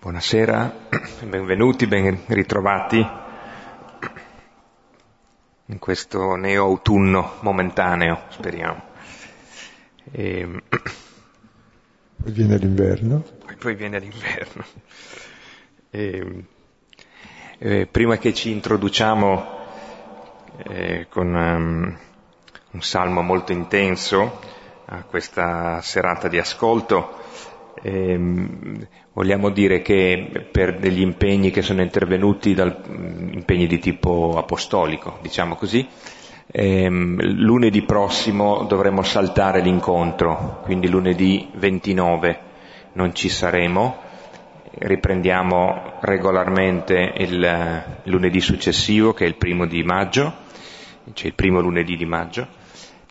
Buonasera, benvenuti, ben ritrovati in questo neo-autunno momentaneo, speriamo. E... Poi viene l'inverno. Poi, poi viene l'inverno. E... E prima che ci introduciamo eh, con um, un salmo molto intenso a questa serata di ascolto, ehm, vogliamo dire che per degli impegni che sono intervenuti, dal, impegni di tipo apostolico, diciamo così, ehm, lunedì prossimo dovremo saltare l'incontro, quindi lunedì 29 non ci saremo, riprendiamo regolarmente il lunedì successivo, che è il primo di maggio, cioè il primo lunedì di maggio,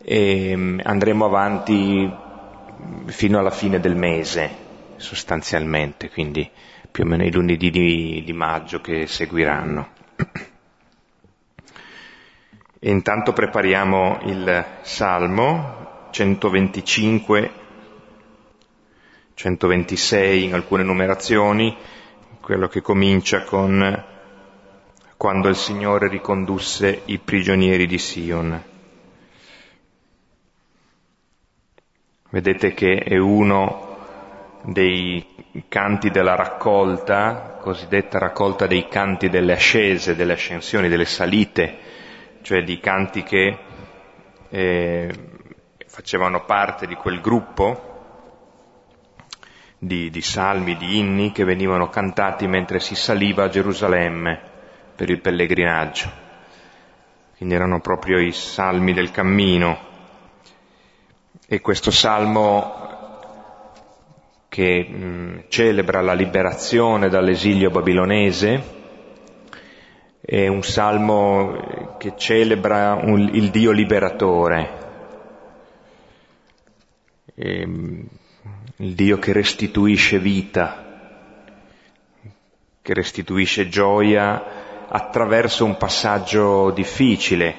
e andremo avanti fino alla fine del mese, sostanzialmente, quindi più o meno i lunedì di, di maggio che seguiranno. E intanto prepariamo il Salmo 125, 126 in alcune numerazioni, quello che comincia con quando il Signore ricondusse i prigionieri di Sion. Vedete che è uno dei canti della raccolta, cosiddetta raccolta dei canti delle ascese, delle ascensioni, delle salite, cioè di canti che eh, facevano parte di quel gruppo di, di salmi, di inni che venivano cantati mentre si saliva a Gerusalemme per il pellegrinaggio. Quindi erano proprio i salmi del cammino. E questo salmo che mh, celebra la liberazione dall'esilio babilonese, è un salmo che celebra un, il Dio liberatore, il Dio che restituisce vita, che restituisce gioia attraverso un passaggio difficile,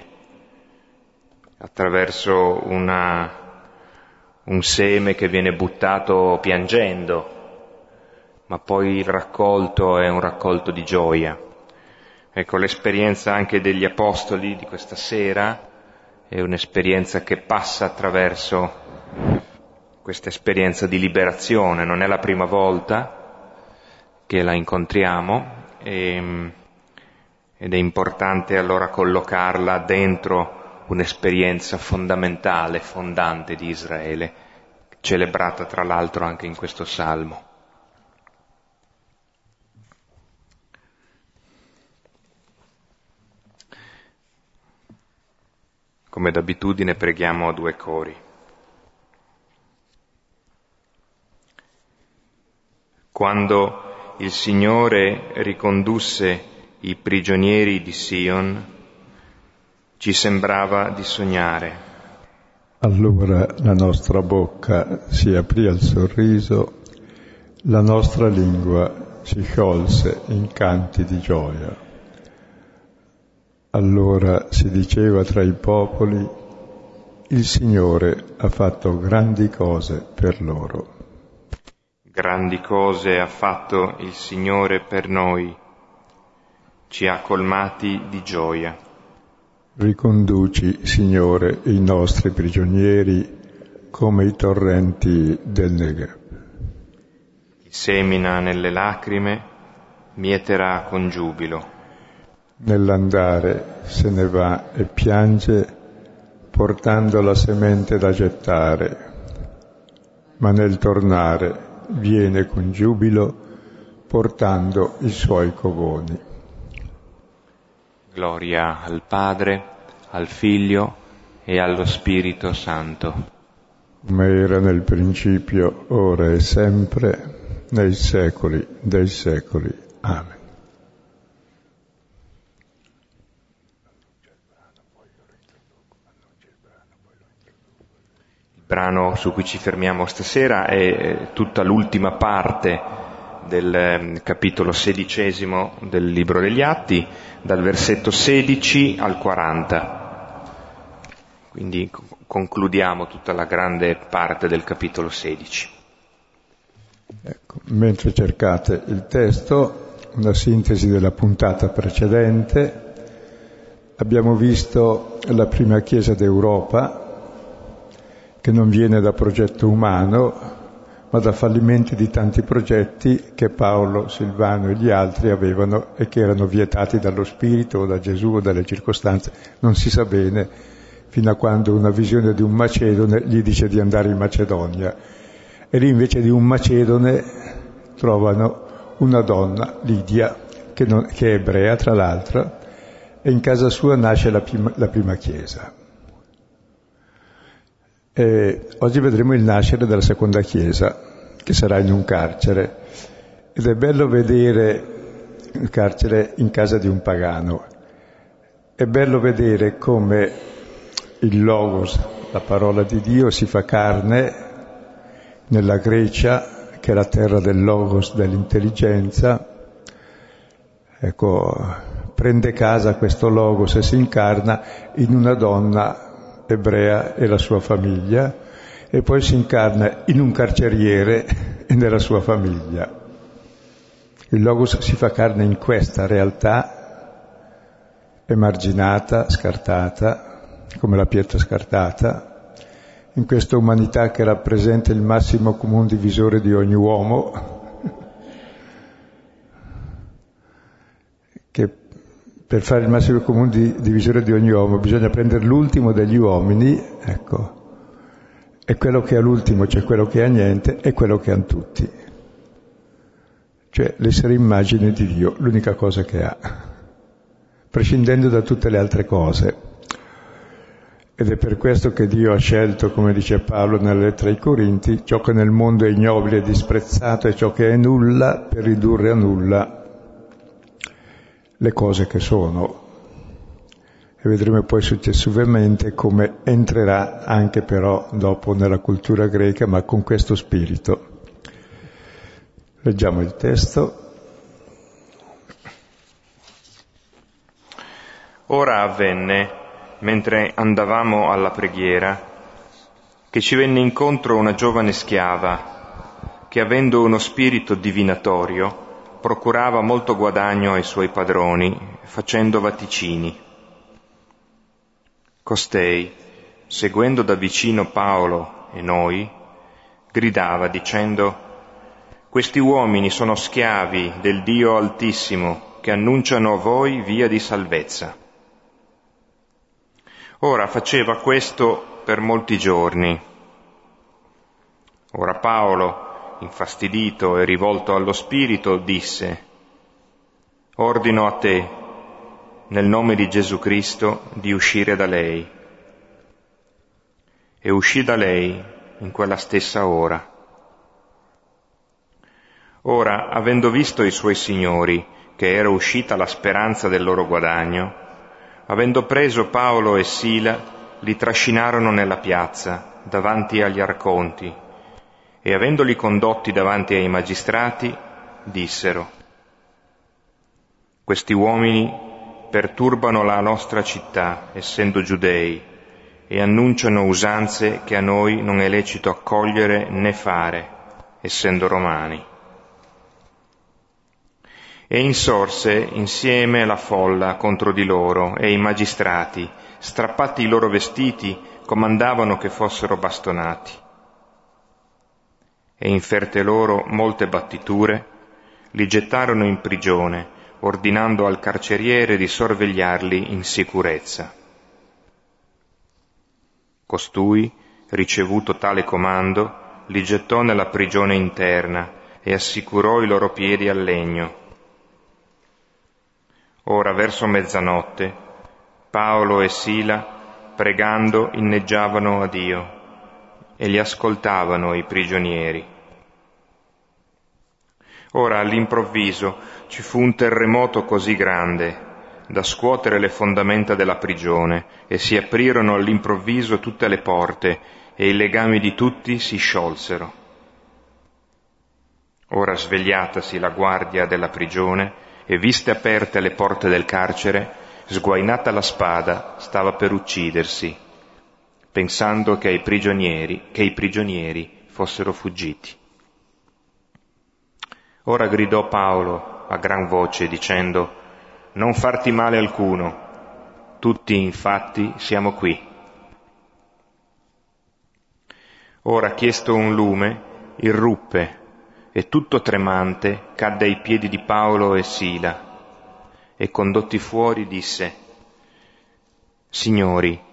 attraverso una un seme che viene buttato piangendo, ma poi il raccolto è un raccolto di gioia. Ecco, l'esperienza anche degli apostoli di questa sera è un'esperienza che passa attraverso questa esperienza di liberazione, non è la prima volta che la incontriamo e, ed è importante allora collocarla dentro un'esperienza fondamentale, fondante di Israele, celebrata tra l'altro anche in questo salmo. Come d'abitudine preghiamo a due cori. Quando il Signore ricondusse i prigionieri di Sion, ci sembrava di sognare. Allora la nostra bocca si aprì al sorriso, la nostra lingua si sciolse in canti di gioia. Allora si diceva tra i popoli, il Signore ha fatto grandi cose per loro. Grandi cose ha fatto il Signore per noi, ci ha colmati di gioia. Riconduci, Signore, i nostri prigionieri come i torrenti del Negev. Chi semina nelle lacrime mieterà con giubilo. Nell'andare se ne va e piange portando la semente da gettare, ma nel tornare viene con giubilo portando i suoi covoni. Gloria al Padre, al Figlio e allo Spirito Santo. Come era nel principio, ora e sempre, nei secoli dei secoli. Amen. Il brano su cui ci fermiamo stasera è tutta l'ultima parte del ehm, capitolo sedicesimo del libro degli Atti, dal versetto 16 al 40. Quindi concludiamo tutta la grande parte del capitolo 16. Mentre cercate il testo, una sintesi della puntata precedente, abbiamo visto la prima Chiesa d'Europa, che non viene da progetto umano, ma da fallimenti di tanti progetti che Paolo, Silvano e gli altri avevano e che erano vietati dallo Spirito o da Gesù o dalle circostanze, non si sa bene, fino a quando una visione di un macedone gli dice di andare in Macedonia. E lì invece di un macedone trovano una donna, Lidia, che, non, che è ebrea tra l'altro, e in casa sua nasce la prima, la prima chiesa. E oggi vedremo il nascere della seconda chiesa, che sarà in un carcere. Ed è bello vedere il carcere in casa di un pagano. È bello vedere come il Logos, la parola di Dio, si fa carne nella Grecia, che è la terra del Logos, dell'intelligenza. Ecco, prende casa questo Logos e si incarna in una donna ebrea e la sua famiglia e poi si incarna in un carceriere e nella sua famiglia. Il Logos si fa carne in questa realtà emarginata, scartata, come la pietra scartata, in questa umanità che rappresenta il massimo comune divisore di ogni uomo, che per fare il massimo comune di divisore di ogni uomo bisogna prendere l'ultimo degli uomini, ecco, e quello che ha l'ultimo, cioè quello che ha niente, e quello che hanno tutti. Cioè l'essere immagine di Dio, l'unica cosa che ha, prescindendo da tutte le altre cose. Ed è per questo che Dio ha scelto, come dice Paolo nella lettera ai Corinti, ciò che nel mondo è ignobile e disprezzato e ciò che è nulla per ridurre a nulla le cose che sono. E vedremo poi successivamente come entrerà anche però dopo nella cultura greca, ma con questo spirito. Leggiamo il testo. Ora avvenne, mentre andavamo alla preghiera, che ci venne incontro una giovane schiava che avendo uno spirito divinatorio procurava molto guadagno ai suoi padroni, facendo vaticini. Costei, seguendo da vicino Paolo e noi, gridava dicendo, questi uomini sono schiavi del Dio Altissimo che annunciano a voi via di salvezza. Ora faceva questo per molti giorni. Ora Paolo, infastidito e rivolto allo Spirito, disse, Ordino a te, nel nome di Gesù Cristo, di uscire da lei. E uscì da lei in quella stessa ora. Ora, avendo visto i suoi signori, che era uscita la speranza del loro guadagno, avendo preso Paolo e Sila, li trascinarono nella piazza, davanti agli arconti, e avendoli condotti davanti ai magistrati, dissero, questi uomini perturbano la nostra città, essendo giudei, e annunciano usanze che a noi non è lecito accogliere né fare, essendo romani. E insorse insieme la folla contro di loro e i magistrati, strappati i loro vestiti, comandavano che fossero bastonati e inferte loro molte battiture, li gettarono in prigione, ordinando al carceriere di sorvegliarli in sicurezza. Costui, ricevuto tale comando, li gettò nella prigione interna e assicurò i loro piedi al legno. Ora, verso mezzanotte, Paolo e Sila, pregando, inneggiavano a Dio e li ascoltavano i prigionieri. Ora all'improvviso ci fu un terremoto così grande da scuotere le fondamenta della prigione e si aprirono all'improvviso tutte le porte e i legami di tutti si sciolsero. Ora svegliatasi la guardia della prigione e viste aperte le porte del carcere, sguainata la spada, stava per uccidersi pensando che, che i prigionieri fossero fuggiti. Ora gridò Paolo a gran voce dicendo, non farti male alcuno, tutti infatti siamo qui. Ora chiesto un lume, irruppe e tutto tremante cadde ai piedi di Paolo e Sila e condotti fuori disse, Signori,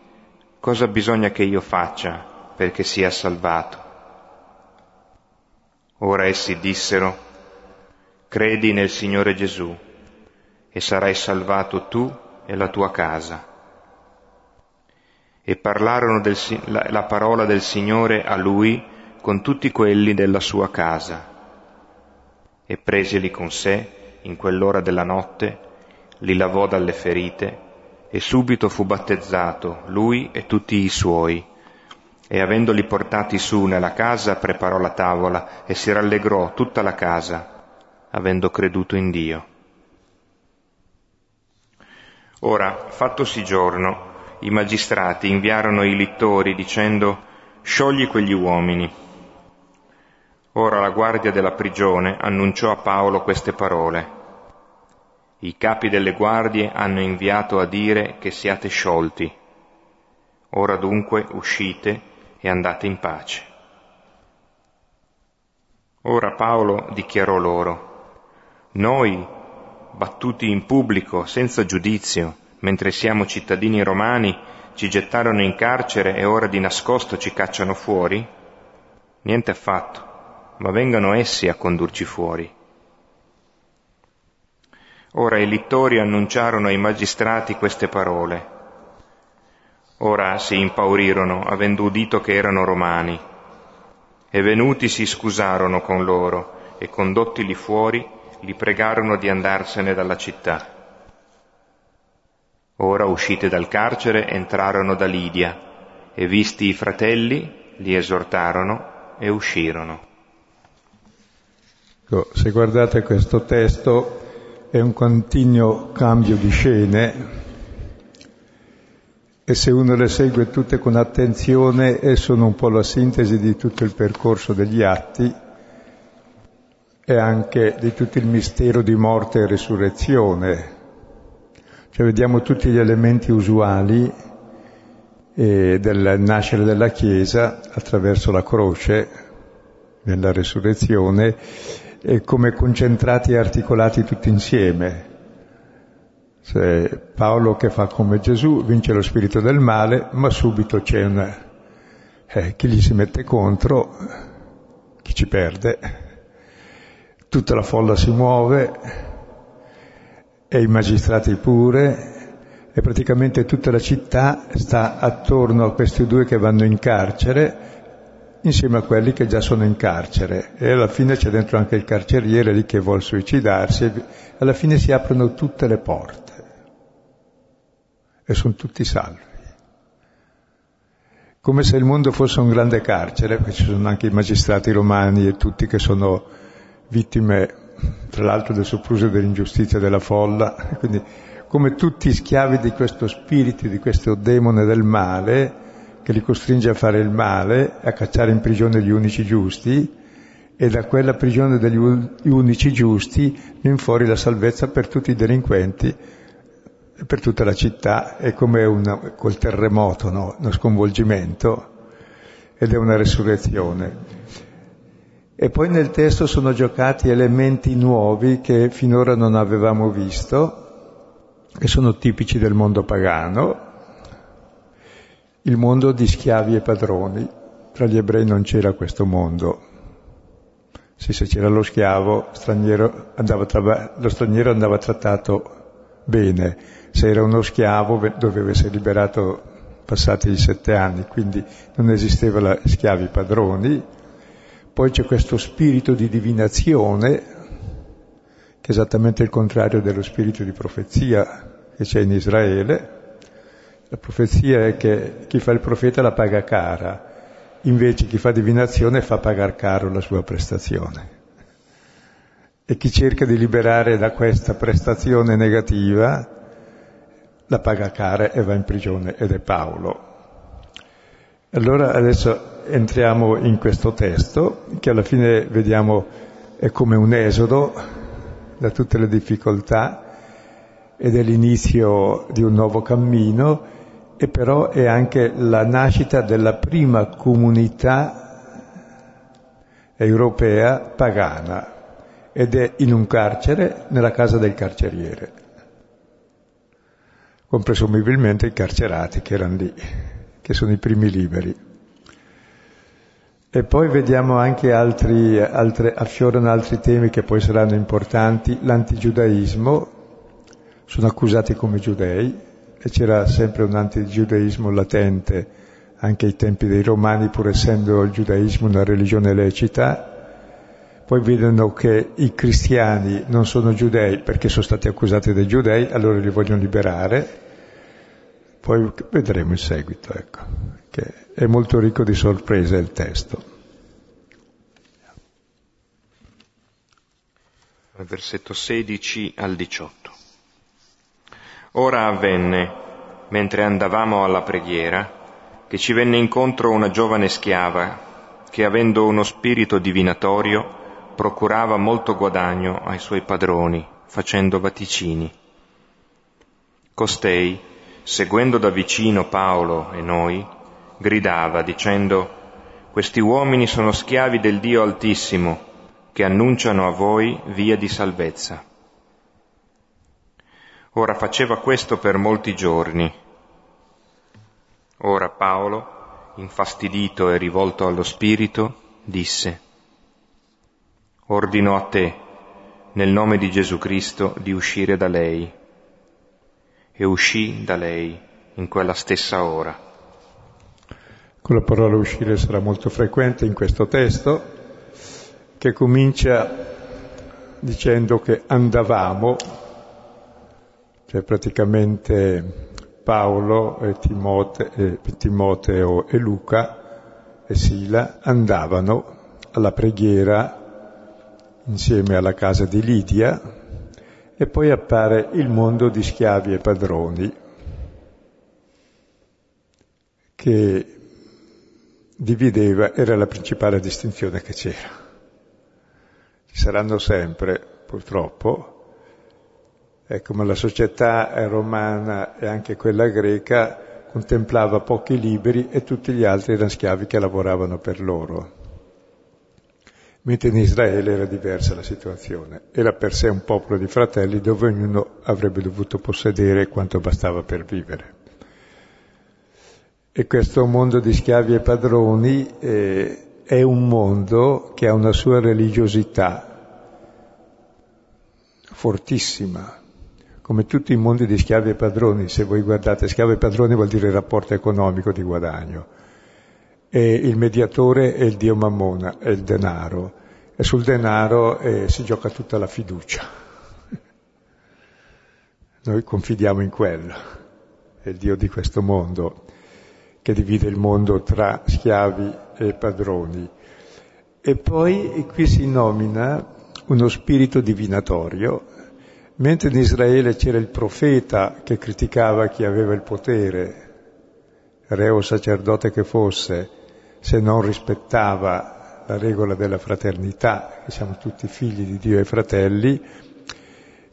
cosa bisogna che io faccia perché sia salvato? Ora essi dissero, credi nel Signore Gesù e sarai salvato tu e la tua casa. E parlarono del, la, la parola del Signore a lui con tutti quelli della sua casa. E presili con sé in quell'ora della notte, li lavò dalle ferite e subito fu battezzato lui e tutti i suoi. E avendoli portati su nella casa preparò la tavola e si rallegrò tutta la casa, avendo creduto in Dio. Ora, fattosi giorno, i magistrati inviarono i littori dicendo sciogli quegli uomini. Ora la guardia della prigione annunciò a Paolo queste parole. I capi delle guardie hanno inviato a dire che siate sciolti. Ora dunque uscite e andate in pace. Ora Paolo dichiarò loro, noi, battuti in pubblico, senza giudizio, mentre siamo cittadini romani, ci gettarono in carcere e ora di nascosto ci cacciano fuori? Niente affatto, ma vengano essi a condurci fuori. Ora i littori annunciarono ai magistrati queste parole. Ora si impaurirono, avendo udito che erano romani, e venuti si scusarono con loro, e condottili fuori, li pregarono di andarsene dalla città. Ora uscite dal carcere entrarono da Lidia, e visti i fratelli, li esortarono e uscirono. Ecco, se guardate questo testo è un continuo cambio di scene e se uno le segue tutte con attenzione e sono un po' la sintesi di tutto il percorso degli atti e anche di tutto il mistero di morte e risurrezione. Cioè vediamo tutti gli elementi usuali eh, del nascere della Chiesa attraverso la croce, nella risurrezione, e come concentrati e articolati tutti insieme. Cioè, Paolo che fa come Gesù, vince lo spirito del male, ma subito c'è una, eh, chi gli si mette contro, chi ci perde, tutta la folla si muove, e i magistrati pure, e praticamente tutta la città sta attorno a questi due che vanno in carcere insieme a quelli che già sono in carcere. E alla fine c'è dentro anche il carceriere lì che vuole suicidarsi, alla fine si aprono tutte le porte. E sono tutti salvi. Come se il mondo fosse un grande carcere, perché ci sono anche i magistrati romani e tutti che sono vittime, tra l'altro, del sopruso dell'ingiustizia della folla, quindi come tutti schiavi di questo spirito, di questo demone del male, che li costringe a fare il male, a cacciare in prigione gli unici giusti, e da quella prigione degli unici giusti viene fuori la salvezza per tutti i delinquenti e per tutta la città, è come una, col terremoto, no? uno sconvolgimento, ed è una resurrezione. E poi nel testo sono giocati elementi nuovi che finora non avevamo visto, che sono tipici del mondo pagano, il mondo di schiavi e padroni. Tra gli ebrei non c'era questo mondo. Sì, se c'era lo schiavo, straniero tra... lo straniero andava trattato bene. Se era uno schiavo doveva essere liberato passati i sette anni, quindi non esisteva la schiavi padroni. Poi c'è questo spirito di divinazione, che è esattamente il contrario dello spirito di profezia che c'è in Israele, la profezia è che chi fa il profeta la paga cara, invece chi fa divinazione fa pagare caro la sua prestazione. E chi cerca di liberare da questa prestazione negativa la paga cara e va in prigione ed è Paolo. Allora adesso entriamo in questo testo che alla fine vediamo è come un esodo da tutte le difficoltà ed è l'inizio di un nuovo cammino e però è anche la nascita della prima comunità europea pagana ed è in un carcere nella casa del carceriere, con presumibilmente i carcerati che erano lì, che sono i primi liberi. E poi vediamo anche altri, altre, affiorano altri temi che poi saranno importanti, l'antigiudaismo, sono accusati come giudei e c'era sempre un antigiudaismo latente anche ai tempi dei romani, pur essendo il giudaismo una religione lecita, poi vedono che i cristiani non sono giudei perché sono stati accusati dai giudei, allora li vogliono liberare, poi vedremo in seguito, ecco, che è molto ricco di sorprese il testo. Versetto 16 al 18. Ora avvenne, mentre andavamo alla preghiera, che ci venne incontro una giovane schiava che, avendo uno spirito divinatorio, procurava molto guadagno ai suoi padroni, facendo vaticini. Costei, seguendo da vicino Paolo e noi, gridava dicendo, questi uomini sono schiavi del Dio Altissimo, che annunciano a voi via di salvezza. Ora faceva questo per molti giorni. Ora Paolo, infastidito e rivolto allo Spirito, disse, Ordino a te, nel nome di Gesù Cristo, di uscire da lei. E uscì da lei in quella stessa ora. Con la parola uscire sarà molto frequente in questo testo, che comincia dicendo che andavamo, cioè praticamente Paolo e Timote, e Timoteo e Luca e Sila andavano alla preghiera insieme alla casa di Lidia e poi appare il mondo di schiavi e padroni che divideva, era la principale distinzione che c'era. Ci saranno sempre, purtroppo, ecco, ma la società romana e anche quella greca contemplava pochi liberi e tutti gli altri erano schiavi che lavoravano per loro mentre in Israele era diversa la situazione. Era per sé un popolo di fratelli dove ognuno avrebbe dovuto possedere quanto bastava per vivere. E questo mondo di schiavi e padroni eh, è un mondo che ha una sua religiosità fortissima, come tutti i mondi di schiavi e padroni. Se voi guardate schiavi e padroni vuol dire rapporto economico di guadagno e il mediatore è il dio Mammona, è il denaro, e sul denaro eh, si gioca tutta la fiducia. Noi confidiamo in quello, è il dio di questo mondo, che divide il mondo tra schiavi e padroni. E poi qui si nomina uno spirito divinatorio, mentre in Israele c'era il profeta che criticava chi aveva il potere, re o sacerdote che fosse, se non rispettava la regola della fraternità, che siamo tutti figli di Dio e fratelli,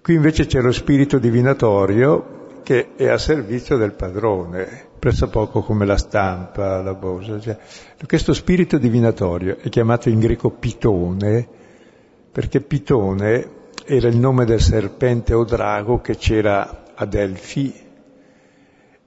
qui invece c'è lo spirito divinatorio che è a servizio del padrone, presso poco come la stampa, la borsa. Cioè, questo spirito divinatorio è chiamato in greco pitone, perché pitone era il nome del serpente o drago che c'era a Delfi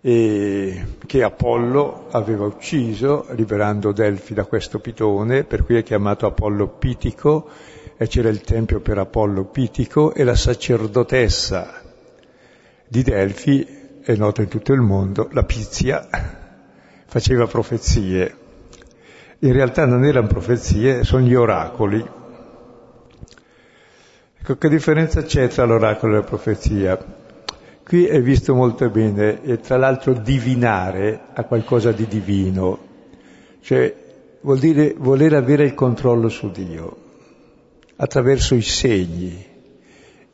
e che Apollo aveva ucciso liberando Delfi da questo pitone, per cui è chiamato Apollo Pitico e c'era il tempio per Apollo Pitico e la sacerdotessa di Delfi, è nota in tutto il mondo, la Pizia, faceva profezie. In realtà non erano profezie, sono gli oracoli. Ecco, che differenza c'è tra l'oracolo e la profezia? Qui è visto molto bene, e tra l'altro divinare a qualcosa di divino, cioè vuol dire voler avere il controllo su Dio attraverso i segni,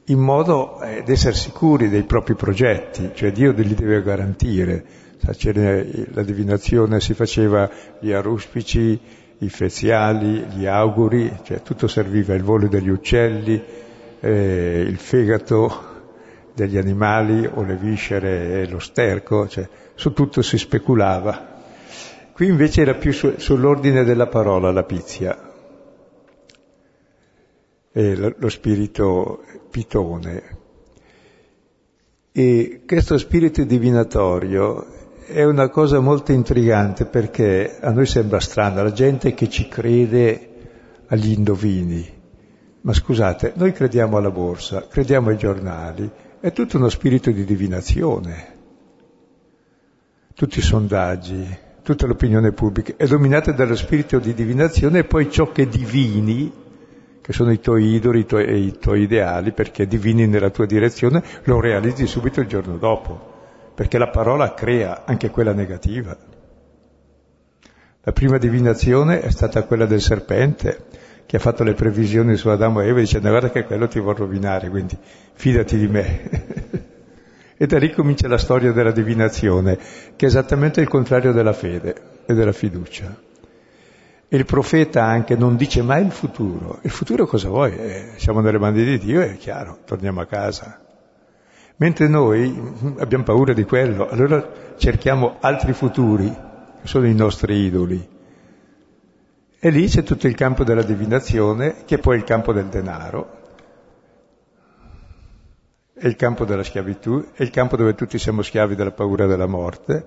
in modo eh, di essere sicuri dei propri progetti, cioè Dio li deve garantire. La divinazione si faceva gli aruspici, i feziali, gli auguri, cioè tutto serviva, il volo degli uccelli, eh, il fegato degli animali o le viscere e lo sterco, cioè su tutto si speculava. Qui invece era più su, sull'ordine della parola la pizia, e lo, lo spirito pitone. E questo spirito divinatorio è una cosa molto intrigante perché a noi sembra strana la gente che ci crede agli indovini. Ma scusate, noi crediamo alla borsa, crediamo ai giornali, è tutto uno spirito di divinazione. Tutti i sondaggi, tutta l'opinione pubblica è dominata dallo spirito di divinazione e poi ciò che divini, che sono i tuoi idoli tuoi, i tuoi ideali, perché divini nella tua direzione, lo realizzi subito il giorno dopo perché la parola crea anche quella negativa. La prima divinazione è stata quella del serpente, che ha fatto le previsioni su Adamo e Eva dicendo guarda che quello ti vuol rovinare, quindi fidati di me. e da lì comincia la storia della divinazione, che è esattamente il contrario della fede e della fiducia. E il profeta anche non dice mai il futuro. Il futuro cosa vuoi? Eh, siamo nelle mani di Dio, è chiaro, torniamo a casa. Mentre noi abbiamo paura di quello, allora cerchiamo altri futuri, che sono i nostri idoli. E lì c'è tutto il campo della divinazione, che è poi il campo del denaro, è il campo della schiavitù, è il campo dove tutti siamo schiavi della paura della morte,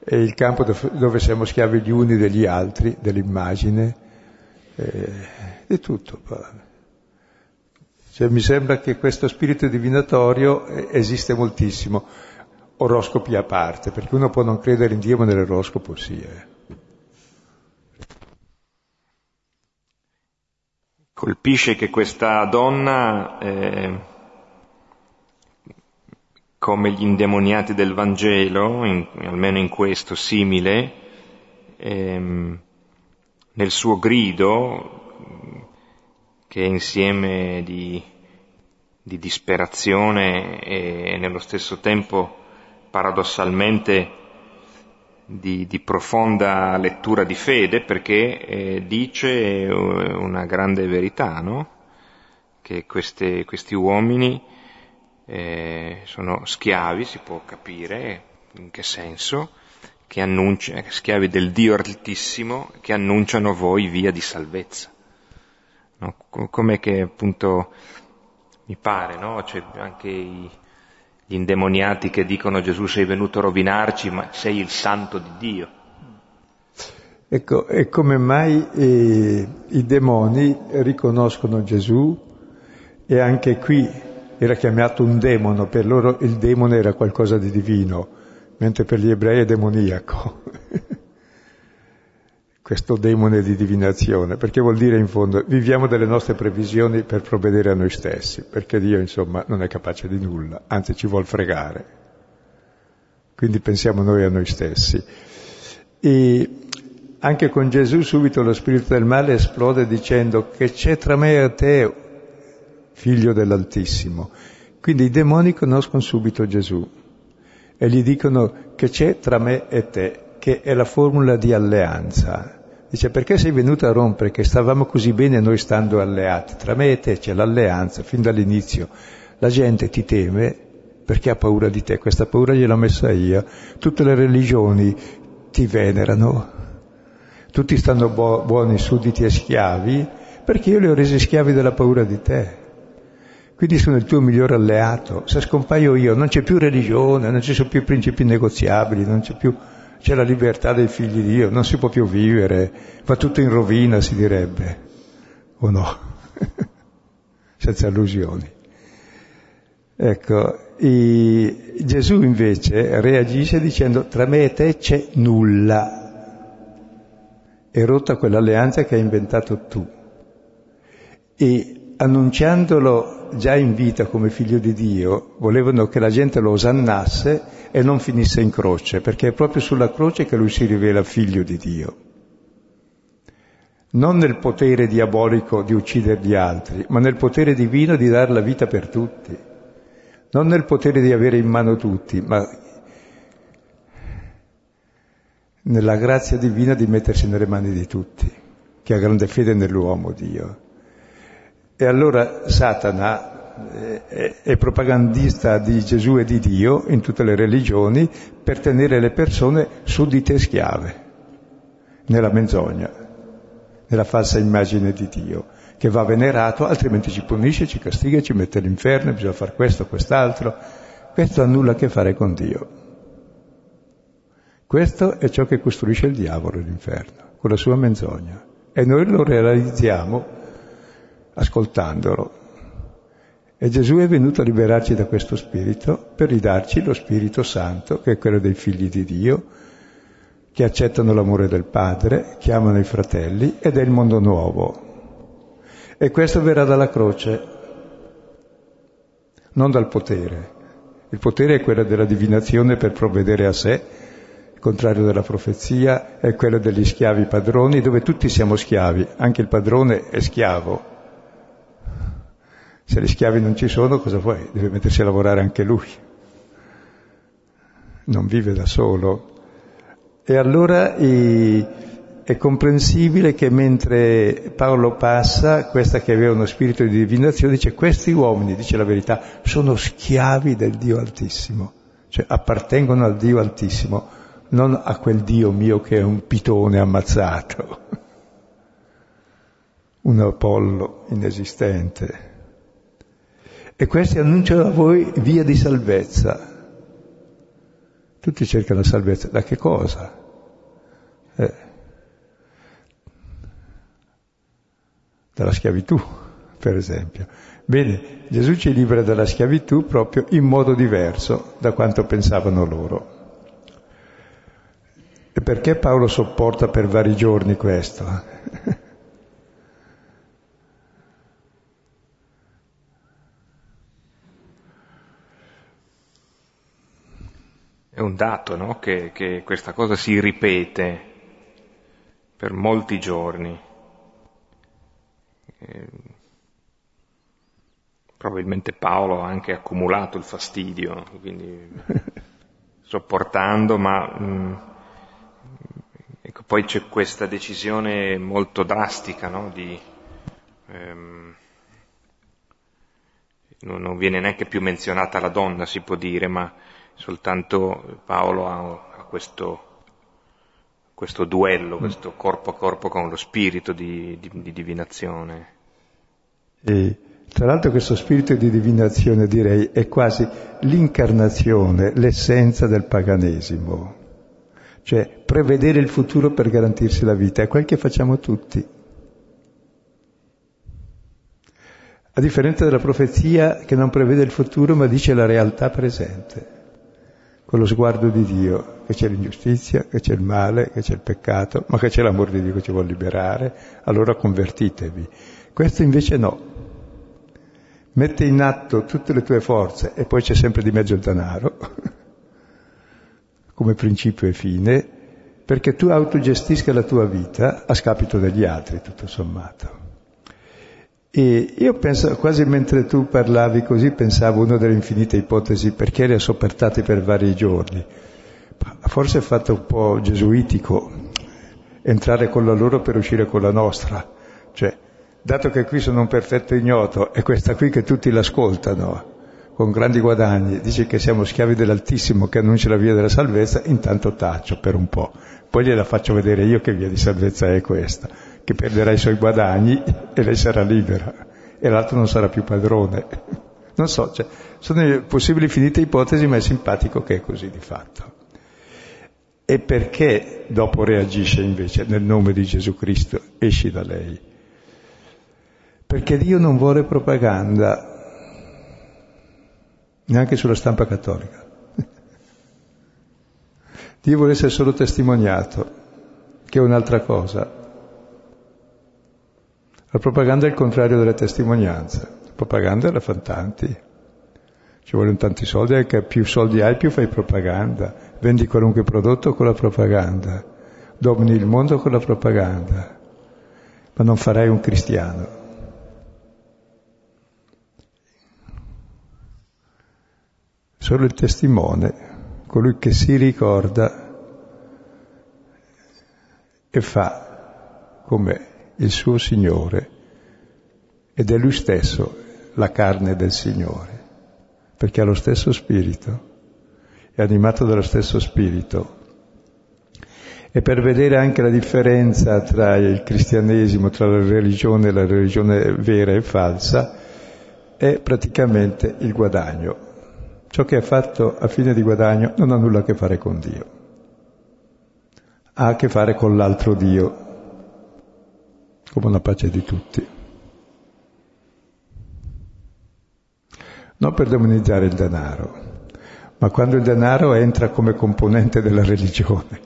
è il campo dove siamo schiavi gli uni degli altri, dell'immagine, eh, di tutto. Cioè, mi sembra che questo spirito divinatorio eh, esiste moltissimo, oroscopi a parte, perché uno può non credere in Dio ma nell'oroscopo sì. Eh. Colpisce che questa donna, eh, come gli indemoniati del Vangelo, in, almeno in questo simile, ehm, nel suo grido che insieme di, di disperazione e nello stesso tempo paradossalmente di, di, profonda lettura di fede perché eh, dice eh, una grande verità, no? che queste, questi uomini eh, sono schiavi, si può capire in che senso, che annuncia, schiavi del Dio Altissimo che annunciano voi via di salvezza. No? Com'è che appunto mi pare, no? C'è anche i, gli indemoniati che dicono Gesù sei venuto a rovinarci, ma sei il santo di Dio. Ecco, e come mai eh, i demoni riconoscono Gesù e anche qui era chiamato un demono, per loro il demone era qualcosa di divino, mentre per gli ebrei è demoniaco. questo demone di divinazione, perché vuol dire in fondo viviamo delle nostre previsioni per provvedere a noi stessi, perché Dio insomma non è capace di nulla, anzi ci vuol fregare. Quindi pensiamo noi a noi stessi. E anche con Gesù subito lo spirito del male esplode dicendo che c'è tra me e te, figlio dell'Altissimo. Quindi i demoni conoscono subito Gesù e gli dicono che c'è tra me e te, che è la formula di alleanza. Dice perché sei venuto a rompere che stavamo così bene noi stando alleati? Tra me e te c'è l'alleanza fin dall'inizio. La gente ti teme perché ha paura di te, questa paura gliel'ho messa io. Tutte le religioni ti venerano, tutti stanno bu- buoni sudditi e schiavi perché io li ho resi schiavi della paura di te. Quindi sono il tuo migliore alleato. Se scompaio io non c'è più religione, non ci sono più principi negoziabili, non c'è più c'è la libertà dei figli di Dio, non si può più vivere, va tutto in rovina, si direbbe, o no? Senza illusioni. Ecco. Gesù invece reagisce dicendo tra me e te c'è nulla. È rotta quell'alleanza che hai inventato tu. E annunciandolo già in vita come figlio di Dio, volevano che la gente lo osannasse e non finisse in croce, perché è proprio sulla croce che lui si rivela figlio di Dio. Non nel potere diabolico di uccidere gli altri, ma nel potere divino di dare la vita per tutti. Non nel potere di avere in mano tutti, ma nella grazia divina di mettersi nelle mani di tutti. che ha grande fede nell'uomo Dio. E allora Satana è, è propagandista di Gesù e di Dio in tutte le religioni per tenere le persone suddite schiave, nella menzogna, nella falsa immagine di Dio, che va venerato, altrimenti ci punisce, ci castiga, ci mette all'inferno, bisogna fare questo, quest'altro. Questo ha nulla a che fare con Dio. Questo è ciò che costruisce il diavolo, l'inferno, con la sua menzogna. E noi lo realizziamo ascoltandolo. E Gesù è venuto a liberarci da questo spirito per ridarci lo Spirito Santo, che è quello dei figli di Dio, che accettano l'amore del Padre, che amano i fratelli ed è il mondo nuovo. E questo verrà dalla croce, non dal potere. Il potere è quello della divinazione per provvedere a sé, il contrario della profezia è quello degli schiavi padroni, dove tutti siamo schiavi, anche il padrone è schiavo, se gli schiavi non ci sono, cosa vuoi? Deve mettersi a lavorare anche lui. Non vive da solo. E allora i, è comprensibile che mentre Paolo passa, questa che aveva uno spirito di divinazione, dice questi uomini, dice la verità, sono schiavi del Dio Altissimo, cioè appartengono al Dio Altissimo, non a quel Dio mio che è un pitone ammazzato, un Apollo inesistente. E questi annunciano a voi via di salvezza. Tutti cercano salvezza. Da che cosa? Eh. Dalla schiavitù, per esempio. Bene, Gesù ci libera dalla schiavitù proprio in modo diverso da quanto pensavano loro. E perché Paolo sopporta per vari giorni questo? È un dato, no? Che, che questa cosa si ripete per molti giorni. Eh, probabilmente Paolo ha anche accumulato il fastidio, quindi sopportando, ma mh, mm, ecco, poi c'è questa decisione molto drastica, no? Di, ehm, non, non viene neanche più menzionata la donna, si può dire, ma soltanto Paolo ha, ha questo, questo, duello, mm. questo corpo a corpo con lo spirito di, di, di divinazione. E, tra l'altro questo spirito di divinazione direi è quasi l'incarnazione, l'essenza del paganesimo, cioè prevedere il futuro per garantirsi la vita, è quel che facciamo tutti. A differenza della profezia che non prevede il futuro ma dice la realtà presente con lo sguardo di Dio, che c'è l'ingiustizia, che c'è il male, che c'è il peccato, ma che c'è l'amore di Dio che ci vuole liberare, allora convertitevi. Questo invece no. Mette in atto tutte le tue forze e poi c'è sempre di mezzo il denaro, come principio e fine, perché tu autogestisca la tua vita a scapito degli altri, tutto sommato. E io penso, quasi mentre tu parlavi così, pensavo una delle infinite ipotesi, perché eri soppertati per vari giorni. Forse è fatto un po' gesuitico entrare con la loro per uscire con la nostra. Cioè, dato che qui sono un perfetto ignoto e questa qui che tutti l'ascoltano con grandi guadagni, dice che siamo schiavi dell'Altissimo che annuncia la via della salvezza, intanto taccio per un po'. Poi gliela faccio vedere io che via di salvezza è questa che perderà i suoi guadagni e lei sarà libera e l'altro non sarà più padrone. Non so, cioè, sono possibili infinite ipotesi, ma è simpatico che è così di fatto. E perché dopo reagisce invece nel nome di Gesù Cristo, esci da lei? Perché Dio non vuole propaganda, neanche sulla stampa cattolica. Dio vuole essere solo testimoniato, che è un'altra cosa. La propaganda è il contrario della testimonianza. La propaganda la fanno tanti. Ci vogliono tanti soldi, anche più soldi hai più fai propaganda. Vendi qualunque prodotto con la propaganda. Domini il mondo con la propaganda. Ma non farai un cristiano. Solo il testimone, colui che si ricorda e fa come il suo Signore ed è lui stesso la carne del Signore, perché ha lo stesso spirito, è animato dallo stesso spirito. E per vedere anche la differenza tra il cristianesimo, tra la religione e la religione vera e falsa, è praticamente il guadagno. Ciò che è fatto a fine di guadagno non ha nulla a che fare con Dio, ha a che fare con l'altro Dio, come la pace di tutti. Non per demonizzare il denaro, ma quando il denaro entra come componente della religione,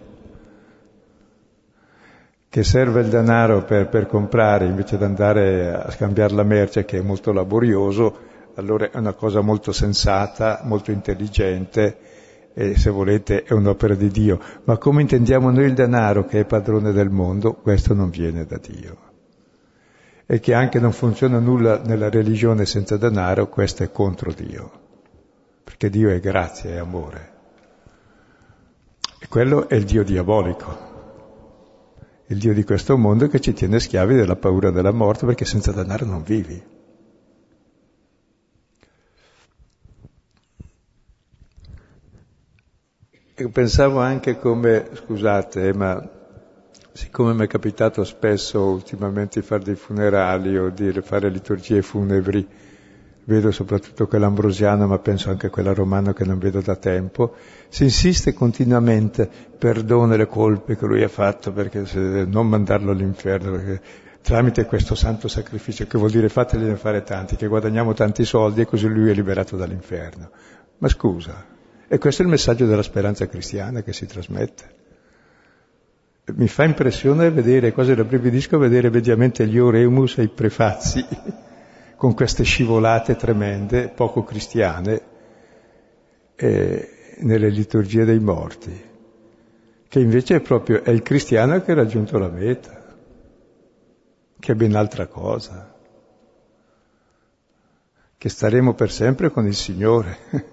che serve il denaro per, per comprare invece di andare a scambiare la merce che è molto laborioso, allora è una cosa molto sensata, molto intelligente e se volete è un'opera di Dio. Ma come intendiamo noi il denaro che è padrone del mondo, questo non viene da Dio. E che anche non funziona nulla nella religione senza denaro, questo è contro Dio. Perché Dio è grazia, è amore. E quello è il Dio diabolico. Il Dio di questo mondo che ci tiene schiavi della paura della morte perché senza denaro non vivi. E pensavo anche come, scusate, ma siccome mi è capitato spesso ultimamente di fare dei funerali o di fare liturgie funebri, vedo soprattutto quella ambrosiana, ma penso anche quella romana che non vedo da tempo, si insiste continuamente, perdona le colpe che lui ha fatto, perché non mandarlo all'inferno, perché tramite questo santo sacrificio, che vuol dire fategliene fare tanti, che guadagniamo tanti soldi e così lui è liberato dall'inferno. Ma scusa, e questo è il messaggio della speranza cristiana che si trasmette. Mi fa impressione vedere, quasi rabbrividisco, vedere mediamente gli oremus e i prefazzi con queste scivolate tremende, poco cristiane, eh, nelle liturgie dei morti, che invece è proprio è il cristiano che ha raggiunto la meta, che è ben altra cosa, che staremo per sempre con il Signore.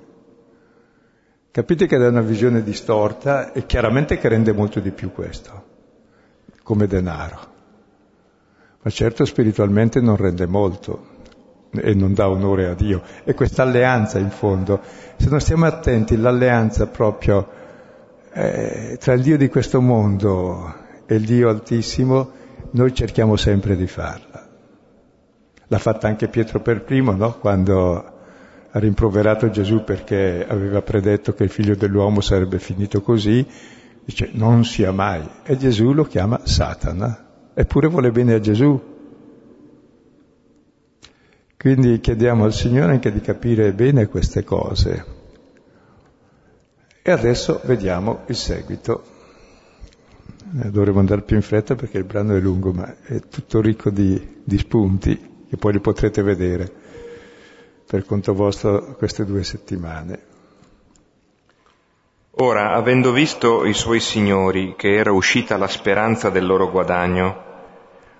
Capite che è una visione distorta e chiaramente che rende molto di più questo, come denaro. Ma certo spiritualmente non rende molto e non dà onore a Dio. E questa alleanza in fondo, se non stiamo attenti, l'alleanza proprio eh, tra il Dio di questo mondo e il Dio Altissimo, noi cerchiamo sempre di farla. L'ha fatta anche Pietro per primo, no? Quando ha rimproverato Gesù perché aveva predetto che il figlio dell'uomo sarebbe finito così, dice non sia mai. E Gesù lo chiama Satana, eppure vuole bene a Gesù. Quindi chiediamo al Signore anche di capire bene queste cose. E adesso vediamo il seguito. Eh, dovremo andare più in fretta perché il brano è lungo, ma è tutto ricco di, di spunti che poi li potrete vedere per conto vostro queste due settimane. Ora, avendo visto i suoi signori che era uscita la speranza del loro guadagno,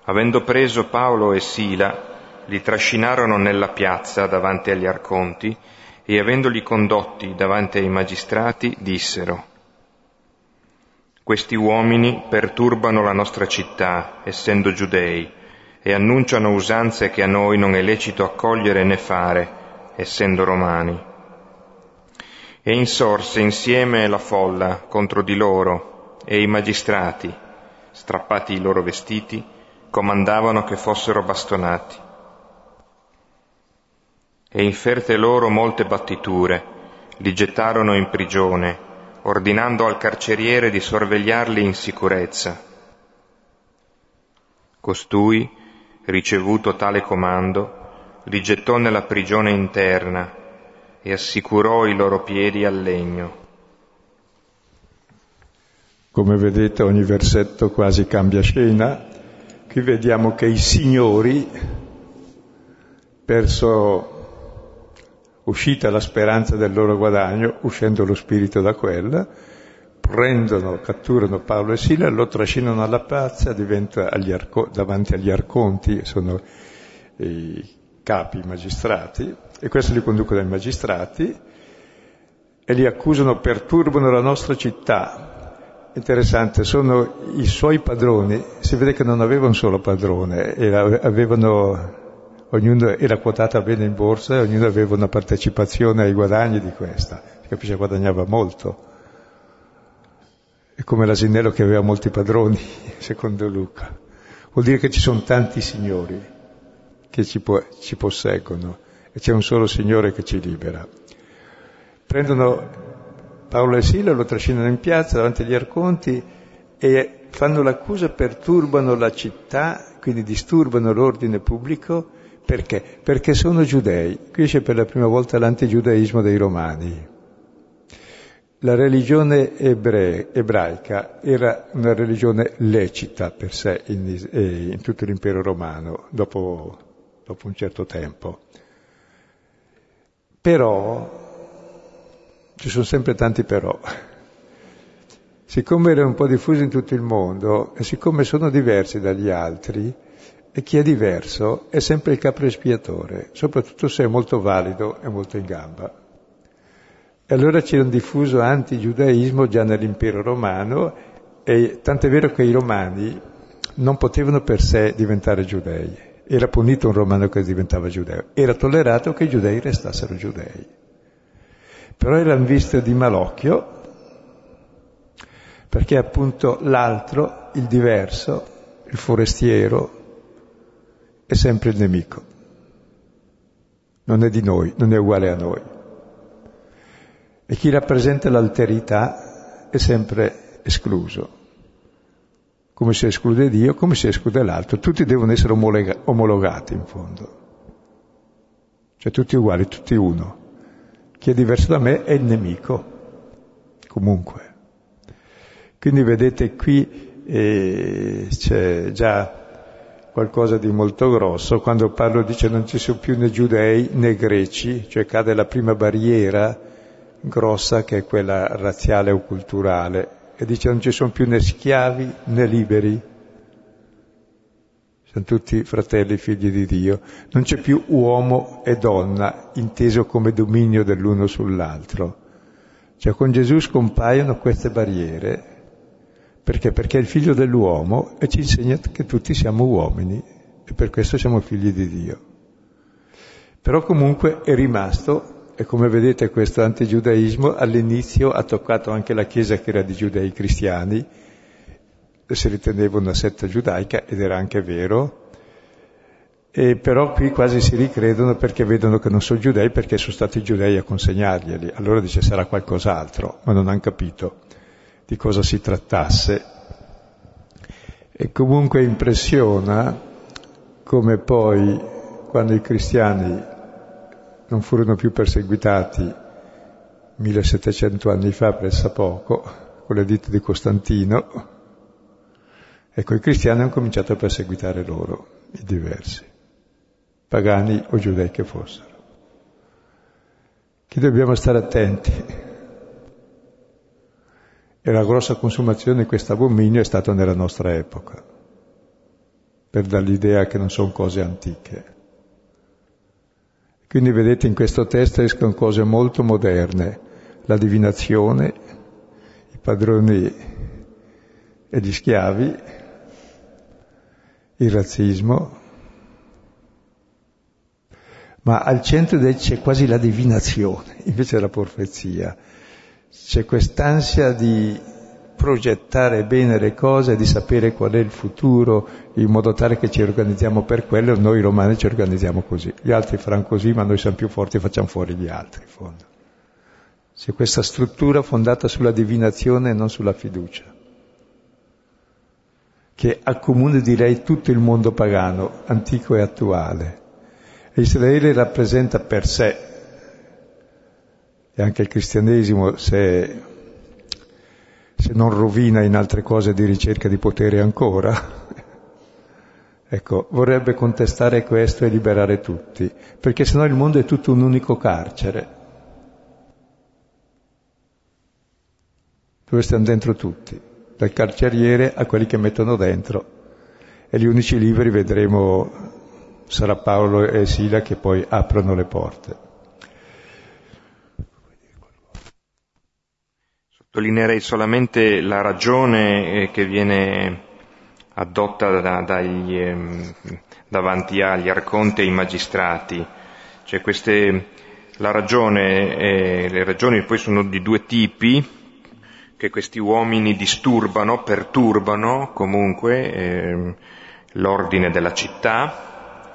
avendo preso Paolo e Sila, li trascinarono nella piazza davanti agli arconti e avendoli condotti davanti ai magistrati dissero, questi uomini perturbano la nostra città, essendo giudei, e annunciano usanze che a noi non è lecito accogliere né fare, essendo romani. E insorse insieme la folla contro di loro e i magistrati, strappati i loro vestiti, comandavano che fossero bastonati. E inferte loro molte battiture, li gettarono in prigione, ordinando al carceriere di sorvegliarli in sicurezza. Costui, ricevuto tale comando, li gettò nella prigione interna e assicurò i loro piedi al legno. Come vedete ogni versetto quasi cambia scena. Qui vediamo che i signori, perso uscita la speranza del loro guadagno, uscendo lo spirito da quella, prendono, catturano Paolo e Sila, lo trascinano alla pazza, diventa agli arco, davanti agli arconti, sono i capi, magistrati, e questo li conducono ai magistrati e li accusano, perturbano la nostra città, interessante, sono i suoi padroni, si vede che non aveva un solo padrone, avevano, ognuno era quotata bene in borsa e ognuno aveva una partecipazione ai guadagni di questa, si capisce guadagnava molto. È come l'asinello che aveva molti padroni, secondo Luca. Vuol dire che ci sono tanti signori che ci, po- ci posseggono e c'è un solo Signore che ci libera. Prendono Paolo e Sila lo trascinano in piazza davanti agli arconti e fanno l'accusa, perturbano la città, quindi disturbano l'ordine pubblico, perché? Perché sono giudei. Qui c'è per la prima volta l'antigiudaismo dei romani. La religione ebre, ebraica era una religione lecita per sé in, in tutto l'impero romano, dopo, dopo un certo tempo. Però ci sono sempre tanti però. Siccome erano un po' diffusi in tutto il mondo e siccome sono diversi dagli altri, e chi è diverso è sempre il capo espiatore, soprattutto se è molto valido e molto in gamba. E allora c'era un diffuso anti-giudaismo già nell'impero romano, e tant'è vero che i romani non potevano per sé diventare giudei. Era punito un romano che diventava giudeo. Era tollerato che i giudei restassero giudei però erano viste di malocchio perché appunto l'altro, il diverso, il forestiero, è sempre il nemico. Non è di noi, non è uguale a noi. E chi rappresenta l'alterità è sempre escluso. Come si esclude Dio, come si esclude l'altro. Tutti devono essere omologati in fondo. Cioè tutti uguali, tutti uno. Chi è diverso da me è il nemico, comunque. Quindi vedete qui eh, c'è già qualcosa di molto grosso, quando Paolo dice non ci sono più né giudei né greci, cioè cade la prima barriera grossa che è quella razziale o culturale, e dice non ci sono più né schiavi né liberi, siamo tutti fratelli figli di Dio. Non c'è più uomo e donna inteso come dominio dell'uno sull'altro. Cioè con Gesù scompaiono queste barriere. Perché? Perché è il figlio dell'uomo e ci insegna che tutti siamo uomini e per questo siamo figli di Dio. Però comunque è rimasto, e come vedete questo antigiudaismo all'inizio ha toccato anche la Chiesa che era di giudei cristiani, si riteneva una setta giudaica ed era anche vero, e però qui quasi si ricredono perché vedono che non sono giudei perché sono stati i giudei a consegnarglieli. Allora dice sarà qualcos'altro, ma non hanno capito di cosa si trattasse. E comunque impressiona come poi quando i cristiani non furono più perseguitati 1700 anni fa, poco, con l'editto di Costantino, Ecco, i cristiani hanno cominciato a perseguitare loro, i diversi, pagani o giudei che fossero. Che dobbiamo stare attenti. E la grossa consumazione di questo abominio è stata nella nostra epoca, per dare l'idea che non sono cose antiche. Quindi vedete in questo testo escono cose molto moderne, la divinazione, i padroni e gli schiavi, il razzismo, ma al centro c'è quasi la divinazione, invece della profezia. C'è quest'ansia di progettare bene le cose, di sapere qual è il futuro, in modo tale che ci organizziamo per quello, noi romani ci organizziamo così. Gli altri faranno così, ma noi siamo più forti e facciamo fuori gli altri, in fondo. C'è questa struttura fondata sulla divinazione e non sulla fiducia che accomuna direi tutto il mondo pagano, antico e attuale. E Israele rappresenta per sé, e anche il cristianesimo, se, se non rovina in altre cose di ricerca di potere ancora, ecco, vorrebbe contestare questo e liberare tutti, perché sennò il mondo è tutto un unico carcere, dove stiamo dentro tutti dal carceriere a quelli che mettono dentro. E gli unici liberi vedremo sarà Paolo e Sila che poi aprono le porte. Sottolineerei solamente la ragione eh, che viene addotta da, dagli, eh, davanti agli arconti e ai magistrati. Cioè queste, ragione, eh, le ragioni poi sono di due tipi, che questi uomini disturbano, perturbano comunque eh, l'ordine della città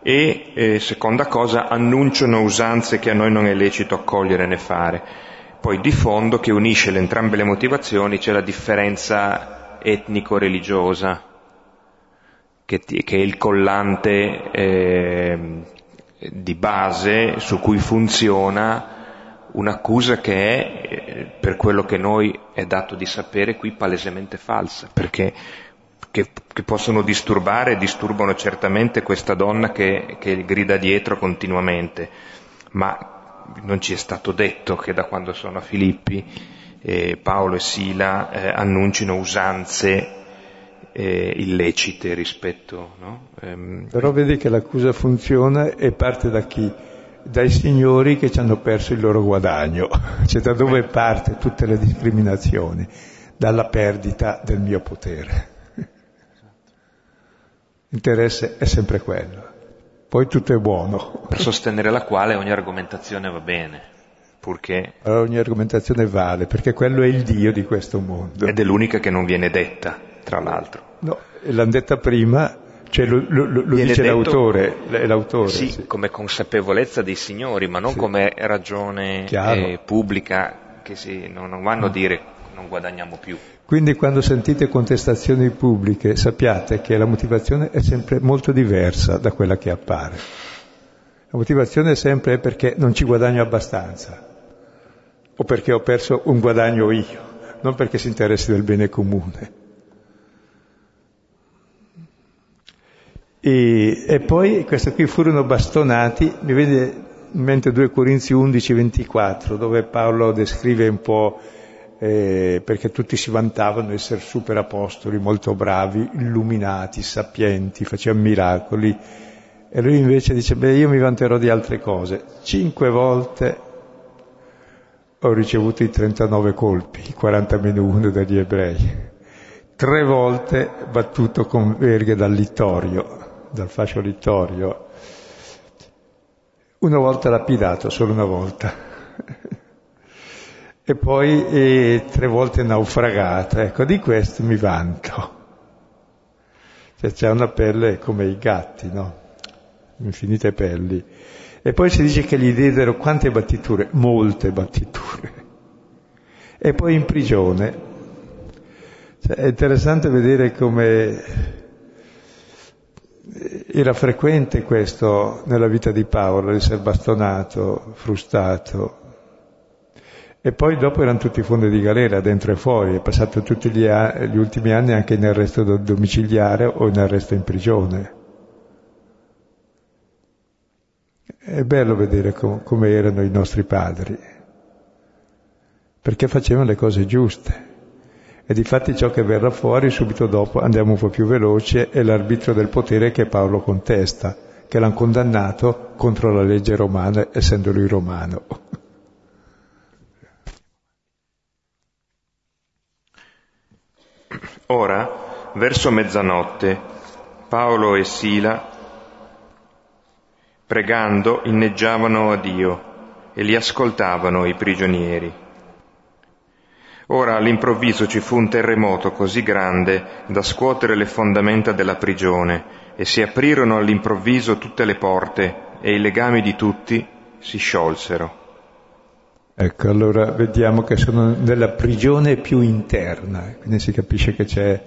e, eh, seconda cosa, annunciano usanze che a noi non è lecito accogliere né fare. Poi di fondo che unisce le entrambe le motivazioni c'è la differenza etnico-religiosa, che, che, è il collante eh, di base su cui funziona un'accusa che è, eh, per quello che noi è dato di sapere qui, palesemente falsa, perché che, che possono disturbare e disturbano certamente questa donna che, che grida dietro continuamente, ma non ci è stato detto che da quando sono a Filippi eh, Paolo e Sila eh, annuncino usanze eh, illecite rispetto. No? Ehm, Però vedi che l'accusa funziona e parte da chi? Dai signori che ci hanno perso il loro guadagno, cioè da dove parte tutte le discriminazioni? Dalla perdita del mio potere. L'interesse è sempre quello. Poi tutto è buono. Per sostenere la quale ogni argomentazione va bene, purché... Allora ogni argomentazione vale, perché quello è il Dio di questo mondo. Ed è l'unica che non viene detta, tra l'altro. No, l'hanno detta prima, cioè lo, lo, lo dice detto, l'autore, l'autore sì, sì, come consapevolezza dei signori, ma non sì. come ragione eh, pubblica che si, non, non vanno no. a dire non guadagniamo più. Quindi quando sentite contestazioni pubbliche sappiate che la motivazione è sempre molto diversa da quella che appare. La motivazione è sempre perché non ci guadagno abbastanza o perché ho perso un guadagno io, non perché si interessi del bene comune. E, e poi questi qui furono bastonati, mi vede in mente 2 Corinzi 11, 24, dove Paolo descrive un po' eh, perché tutti si vantavano di essere super apostoli, molto bravi, illuminati, sapienti, facevano miracoli. E lui invece dice, beh, io mi vanterò di altre cose. Cinque volte ho ricevuto i 39 colpi, i 40 meno uno dagli ebrei. Tre volte battuto con verghe dal littorio, dal fascio littorio. Una volta lapidato, solo una volta e poi eh, tre volte naufragata. Ecco, di questo mi vanto. Cioè, c'è una pelle come i gatti, no? Infinite pelli. E poi si dice che gli diedero quante battiture? Molte battiture. E poi in prigione. Cioè, è interessante vedere come era frequente questo nella vita di Paolo, essere bastonato, frustato, e poi dopo erano tutti fondi di galera, dentro e fuori, è passato tutti gli, a- gli ultimi anni anche in arresto domiciliare o in arresto in prigione. È bello vedere com- come erano i nostri padri, perché facevano le cose giuste. E di fatti ciò che verrà fuori subito dopo, andiamo un po' più veloce, è l'arbitro del potere che Paolo contesta, che l'hanno condannato contro la legge romana, essendo lui romano. Ora, verso mezzanotte, Paolo e Sila, pregando, inneggiavano a Dio e li ascoltavano i prigionieri. Ora all'improvviso ci fu un terremoto così grande da scuotere le fondamenta della prigione e si aprirono all'improvviso tutte le porte e i legami di tutti si sciolsero. Ecco, allora vediamo che sono nella prigione più interna, quindi si capisce che c'è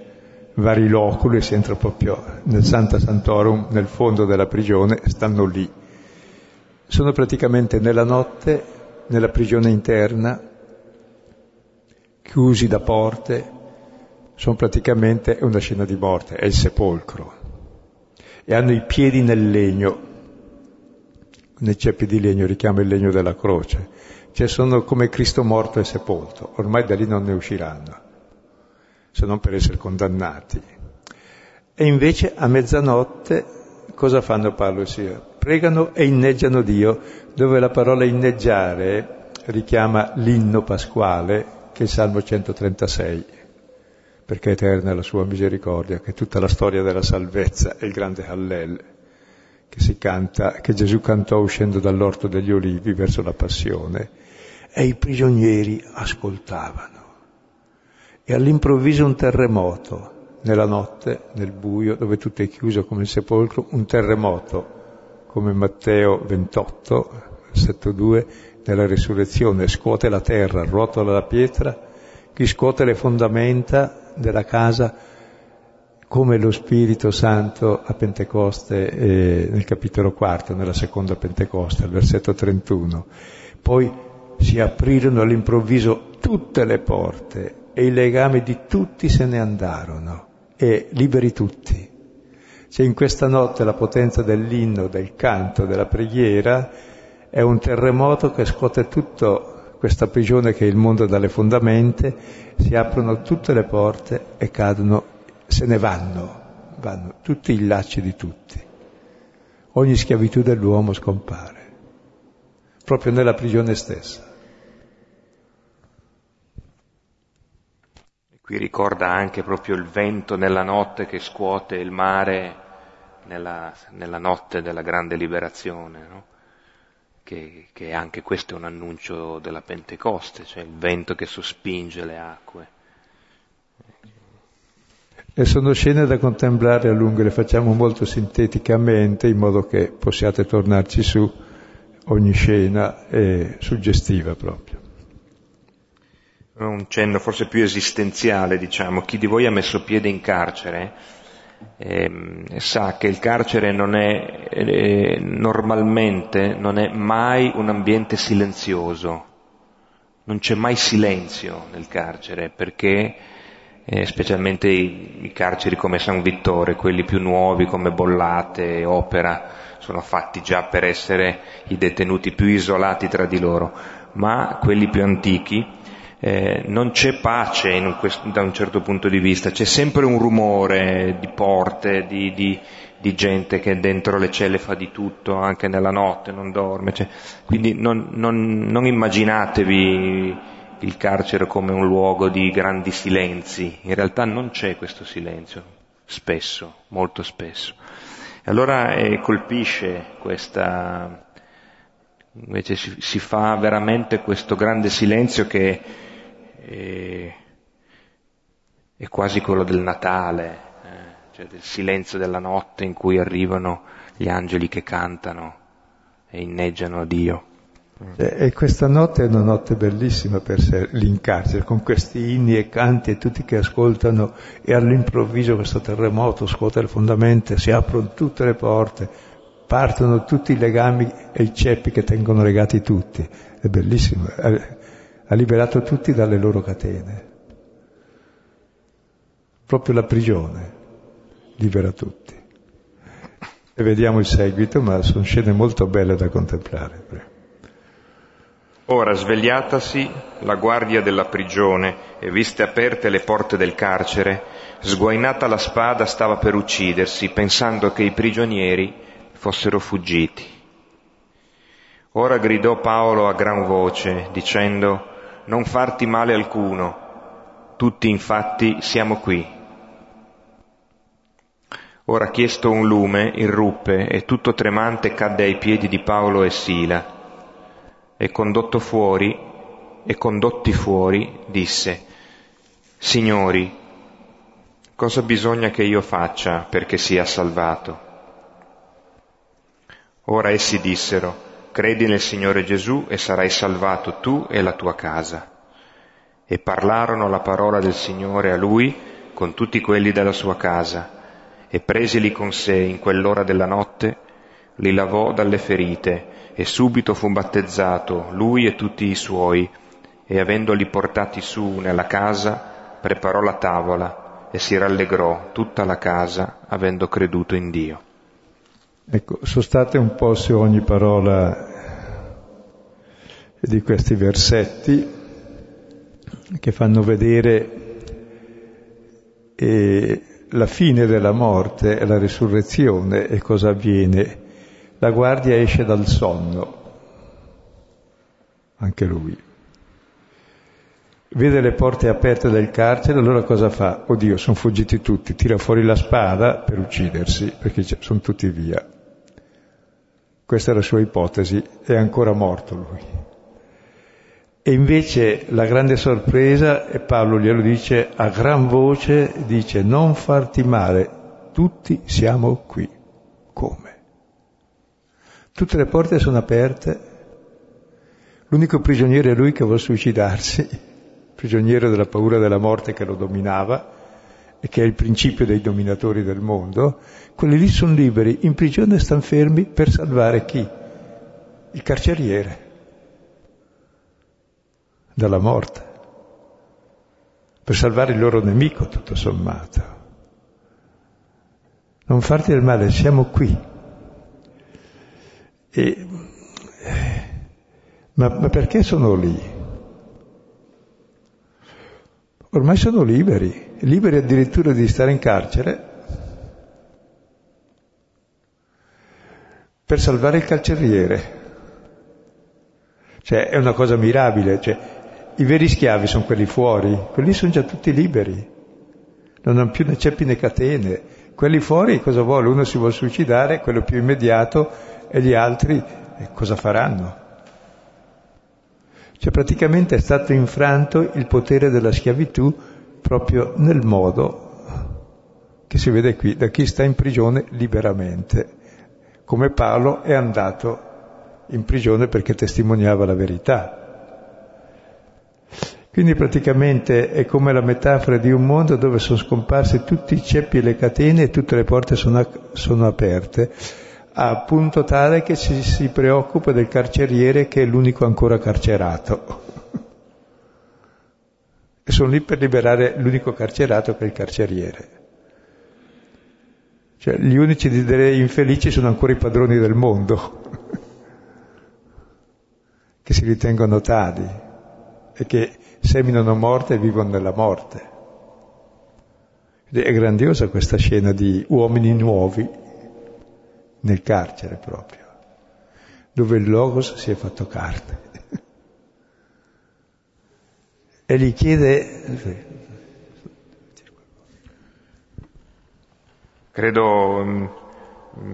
vari loculi, si entra proprio nel Santa Santorum, nel fondo della prigione, stanno lì. Sono praticamente nella notte, nella prigione interna, chiusi da porte, sono praticamente una scena di morte, è il sepolcro. E hanno i piedi nel legno, nei ceppi di legno, richiama il legno della croce cioè sono come Cristo morto e sepolto, ormai da lì non ne usciranno, se non per essere condannati. E invece a mezzanotte cosa fanno Paolo e Sira? Pregano e inneggiano Dio, dove la parola inneggiare richiama l'inno pasquale anche il Salmo 136, perché eterna è la sua misericordia, che è tutta la storia della salvezza e il grande Hallel che si canta, che Gesù cantò uscendo dall'orto degli olivi verso la passione. E i prigionieri ascoltavano. E all'improvviso un terremoto, nella notte, nel buio, dove tutto è chiuso come il sepolcro, un terremoto, come Matteo 28, versetto 2, nella risurrezione, scuote la terra, ruotola la pietra, chi scuote le fondamenta della casa come lo Spirito Santo a Pentecoste eh, nel capitolo quarto, nella seconda Pentecoste, al versetto 31. Poi si aprirono all'improvviso tutte le porte e i legami di tutti se ne andarono e liberi tutti. C'è in questa notte la potenza dell'inno, del canto, della preghiera, è un terremoto che scuote tutta questa prigione che è il mondo dalle fondamenta, si aprono tutte le porte e cadono se ne vanno, vanno tutti i lacci di tutti. Ogni schiavitù dell'uomo scompare, proprio nella prigione stessa. Qui ricorda anche proprio il vento nella notte che scuote il mare nella, nella notte della grande liberazione, no? che, che anche questo è un annuncio della Pentecoste, cioè il vento che sospinge le acque. E sono scene da contemplare a lungo, le facciamo molto sinteticamente in modo che possiate tornarci su. Ogni scena è suggestiva proprio. Un cenno forse più esistenziale, diciamo. Chi di voi ha messo piede in carcere eh, sa che il carcere non è, eh, normalmente non è mai un ambiente silenzioso. Non c'è mai silenzio nel carcere perché eh, specialmente i, i, carceri come San Vittore, quelli più nuovi come Bollate, Opera, sono fatti già per essere i detenuti più isolati tra di loro, ma quelli più antichi eh, non c'è pace questo, da un certo punto di vista, c'è sempre un rumore di porte, di, di, di, gente che dentro le celle fa di tutto, anche nella notte, non dorme, cioè, quindi non, non, non immaginatevi il carcere come un luogo di grandi silenzi, in realtà non c'è questo silenzio, spesso, molto spesso. Allora eh, colpisce questa, invece si, si, fa veramente questo grande silenzio che è, è quasi quello del Natale, eh, cioè del silenzio della notte in cui arrivano gli angeli che cantano e inneggiano a Dio. E questa notte è una notte bellissima per sé, lì in carcere, con questi inni e canti e tutti che ascoltano e all'improvviso questo terremoto scuote le fondamenta, si aprono tutte le porte, partono tutti i legami e i ceppi che tengono legati tutti. È bellissimo, ha liberato tutti dalle loro catene. Proprio la prigione libera tutti. E vediamo il seguito, ma sono scene molto belle da contemplare. Ora, svegliatasi la guardia della prigione e viste aperte le porte del carcere, sguainata la spada stava per uccidersi, pensando che i prigionieri fossero fuggiti. Ora gridò Paolo a gran voce, dicendo, Non farti male alcuno, tutti infatti siamo qui. Ora chiesto un lume, irruppe e tutto tremante cadde ai piedi di Paolo e Sila e condotto fuori, e condotti fuori, disse, Signori, cosa bisogna che io faccia perché sia salvato? Ora essi dissero, credi nel Signore Gesù e sarai salvato tu e la tua casa. E parlarono la parola del Signore a lui con tutti quelli della sua casa, e presili con sé in quell'ora della notte, li lavò dalle ferite e subito fu battezzato lui e tutti i suoi, e avendoli portati su nella casa, preparò la tavola e si rallegrò tutta la casa, avendo creduto in Dio. Ecco, sostate un po' su ogni parola di questi versetti che fanno vedere eh, la fine della morte e la risurrezione e cosa avviene la guardia esce dal sonno, anche lui. vede le porte aperte del carcere, allora cosa fa? Oddio, sono fuggiti tutti, tira fuori la spada per uccidersi, perché sono tutti via. Questa è la sua ipotesi, è ancora morto lui. E invece la grande sorpresa, e Paolo glielo dice a gran voce, dice non farti male, tutti siamo qui. Come? Tutte le porte sono aperte, l'unico prigioniero è lui che vuole suicidarsi prigioniero della paura della morte che lo dominava che è il principio dei dominatori del mondo, quelli lì sono liberi, in prigione stanno fermi per salvare chi? Il carceriere dalla morte, per salvare il loro nemico tutto sommato. Non farti del male, siamo qui. E, ma, ma perché sono lì? ormai sono liberi, liberi addirittura di stare in carcere per salvare il carceriere. Cioè, è una cosa mirabile, cioè, i veri schiavi sono quelli fuori, quelli sono già tutti liberi, non hanno più né ceppi né catene. Quelli fuori cosa vuole? Uno si vuole suicidare, quello più immediato, e gli altri eh, cosa faranno? Cioè praticamente è stato infranto il potere della schiavitù proprio nel modo che si vede qui, da chi sta in prigione liberamente, come Paolo è andato in prigione perché testimoniava la verità. Quindi praticamente è come la metafora di un mondo dove sono scomparsi tutti i ceppi e le catene e tutte le porte sono, sono aperte a punto tale che ci si preoccupa del carceriere che è l'unico ancora carcerato. E sono lì per liberare l'unico carcerato che è il carceriere. Cioè, gli unici infelici sono ancora i padroni del mondo, che si ritengono tali e che seminano morte e vivono nella morte. Ed è grandiosa questa scena di uomini nuovi nel carcere proprio, dove il Logos si è fatto carne. E gli chiede... Credo mm,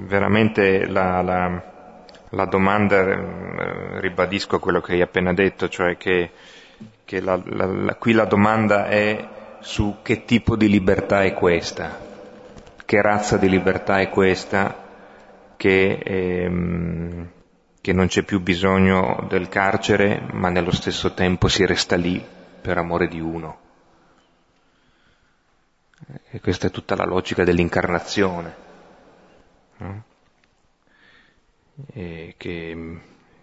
veramente la, la, la, domanda, mm, ribadisco quello che hai appena detto, cioè che, che la, qui la domanda è su che tipo di libertà è questa, che razza di libertà è questa che, ehm, che non c'è più bisogno del carcere, ma nello stesso tempo si resta lì per amore di uno. E questa è tutta la logica dell'incarnazione, no? che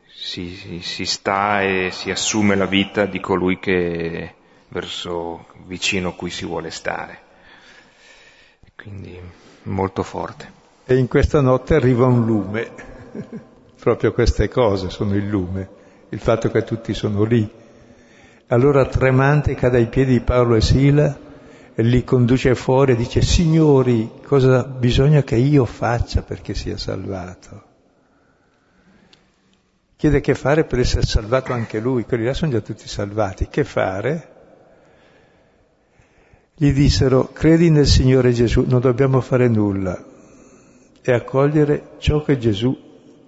si, si, sta e si assume la vita di colui che verso vicino a cui si vuole stare. Quindi molto forte. E in questa notte arriva un lume, proprio queste cose sono il lume, il fatto che tutti sono lì. Allora tremante cade ai piedi di Paolo e Sila e li conduce fuori e dice, signori, cosa bisogna che io faccia perché sia salvato? Chiede che fare per essere salvato anche lui, quelli là sono già tutti salvati. Che fare? Gli dissero, credi nel Signore Gesù, non dobbiamo fare nulla, e accogliere ciò che Gesù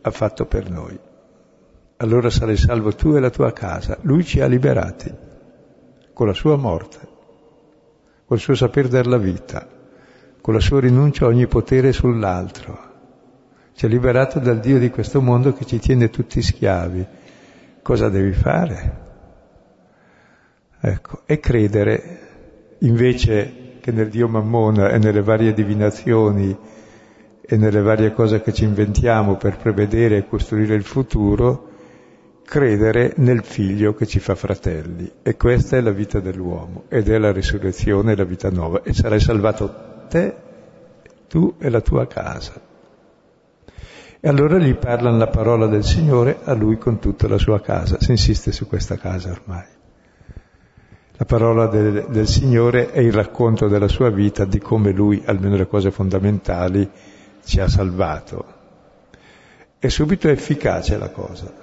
ha fatto per noi. Allora sarai salvo tu e la tua casa. Lui ci ha liberati con la sua morte, col suo saper della vita, con la sua rinuncia a ogni potere sull'altro. Ci ha liberato dal Dio di questo mondo che ci tiene tutti schiavi. Cosa devi fare? Ecco, e credere invece che nel Dio Mammona e nelle varie divinazioni e nelle varie cose che ci inventiamo per prevedere e costruire il futuro, credere nel figlio che ci fa fratelli. E questa è la vita dell'uomo ed è la risurrezione la vita nuova. E sarai salvato te, tu e la tua casa. E allora gli parlano la parola del Signore a lui con tutta la sua casa. Si insiste su questa casa ormai. La parola del, del Signore è il racconto della sua vita, di come lui, almeno le cose fondamentali, ci ha salvato. E subito è efficace la cosa.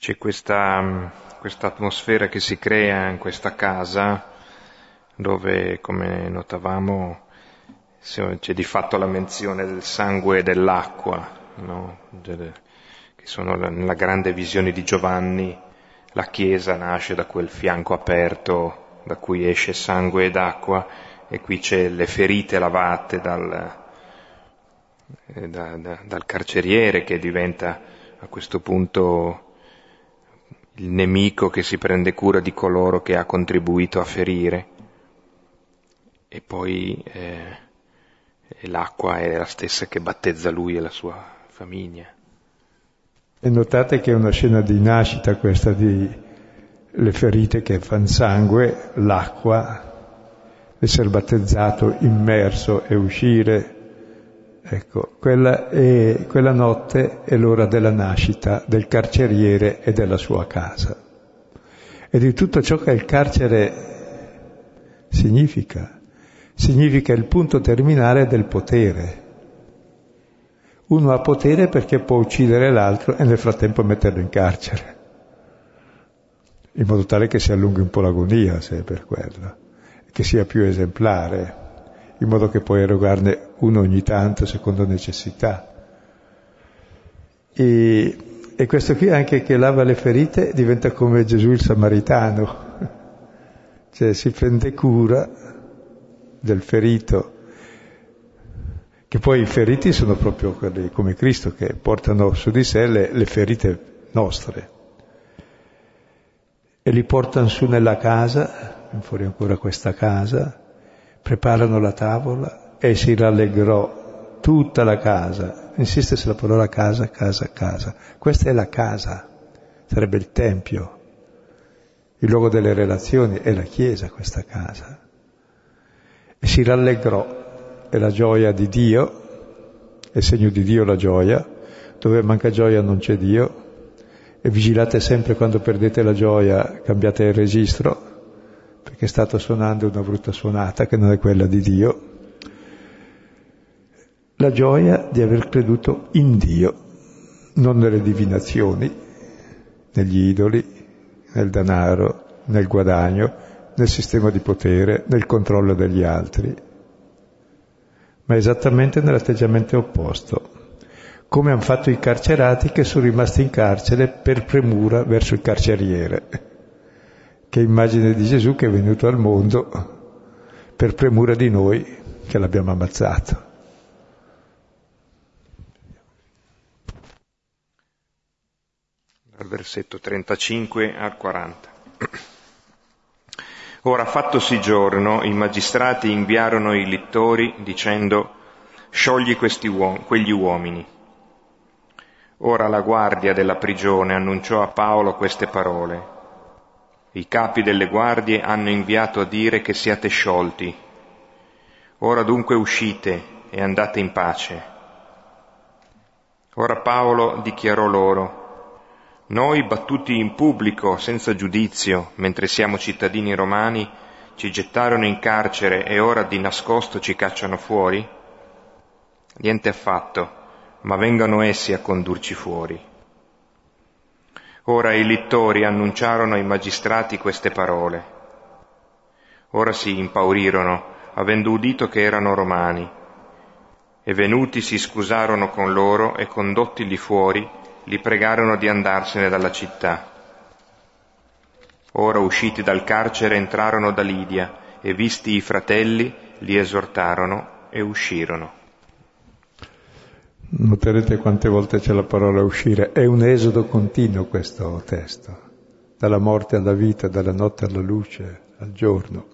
C'è questa, questa atmosfera che si crea in questa casa dove, come notavamo, c'è di fatto la menzione del sangue e dell'acqua, no? che sono nella grande visione di Giovanni, la Chiesa nasce da quel fianco aperto da cui esce sangue ed acqua e qui c'è le ferite lavate dal, eh, da, da, dal carceriere che diventa a questo punto il nemico che si prende cura di coloro che ha contribuito a ferire. E poi eh, l'acqua è la stessa che battezza lui e la sua famiglia. E notate che è una scena di nascita questa di le ferite che fanno sangue, l'acqua, essere battezzato, immerso e uscire. Ecco, quella, è, quella notte è l'ora della nascita del carceriere e della sua casa. E di tutto ciò che il carcere significa. Significa il punto terminale del potere. Uno ha potere perché può uccidere l'altro e nel frattempo metterlo in carcere, in modo tale che si allunghi un po' l'agonia, se è per quello, che sia più esemplare, in modo che puoi erogarne uno ogni tanto secondo necessità. E, e questo qui anche che lava le ferite diventa come Gesù il Samaritano, cioè si prende cura del ferito, che poi i feriti sono proprio quelli come Cristo che portano su di sé le, le ferite nostre e li portano su nella casa, fuori ancora questa casa, preparano la tavola e si rallegrò tutta la casa. Insiste sulla parola casa, casa, casa. Questa è la casa, sarebbe il Tempio, il luogo delle relazioni, è la Chiesa questa casa. E si rallegrò, è la gioia di Dio, è segno di Dio la gioia, dove manca gioia non c'è Dio, e vigilate sempre quando perdete la gioia, cambiate il registro, perché state suonando una brutta suonata che non è quella di Dio. La gioia di aver creduto in Dio, non nelle divinazioni, negli idoli, nel denaro, nel guadagno, nel sistema di potere, nel controllo degli altri, ma esattamente nell'atteggiamento opposto, come hanno fatto i carcerati che sono rimasti in carcere per premura verso il carceriere che è immagine di Gesù che è venuto al mondo per premura di noi che l'abbiamo ammazzato. Dal versetto 35 al 40. Ora fattosi giorno, i magistrati inviarono i lettori dicendo sciogli uom- quegli uomini. Ora la guardia della prigione annunciò a Paolo queste parole i capi delle guardie hanno inviato a dire che siate sciolti. Ora dunque uscite e andate in pace. Ora Paolo dichiarò loro, noi battuti in pubblico, senza giudizio, mentre siamo cittadini romani, ci gettarono in carcere e ora di nascosto ci cacciano fuori? Niente affatto, ma vengano essi a condurci fuori. Ora i lettori annunciarono ai magistrati queste parole. Ora si impaurirono, avendo udito che erano romani, e venuti si scusarono con loro e condottili fuori, li pregarono di andarsene dalla città. Ora usciti dal carcere entrarono da Lidia e visti i fratelli li esortarono e uscirono. Noterete quante volte c'è la parola uscire. È un esodo continuo questo testo, dalla morte alla vita, dalla notte alla luce, al giorno.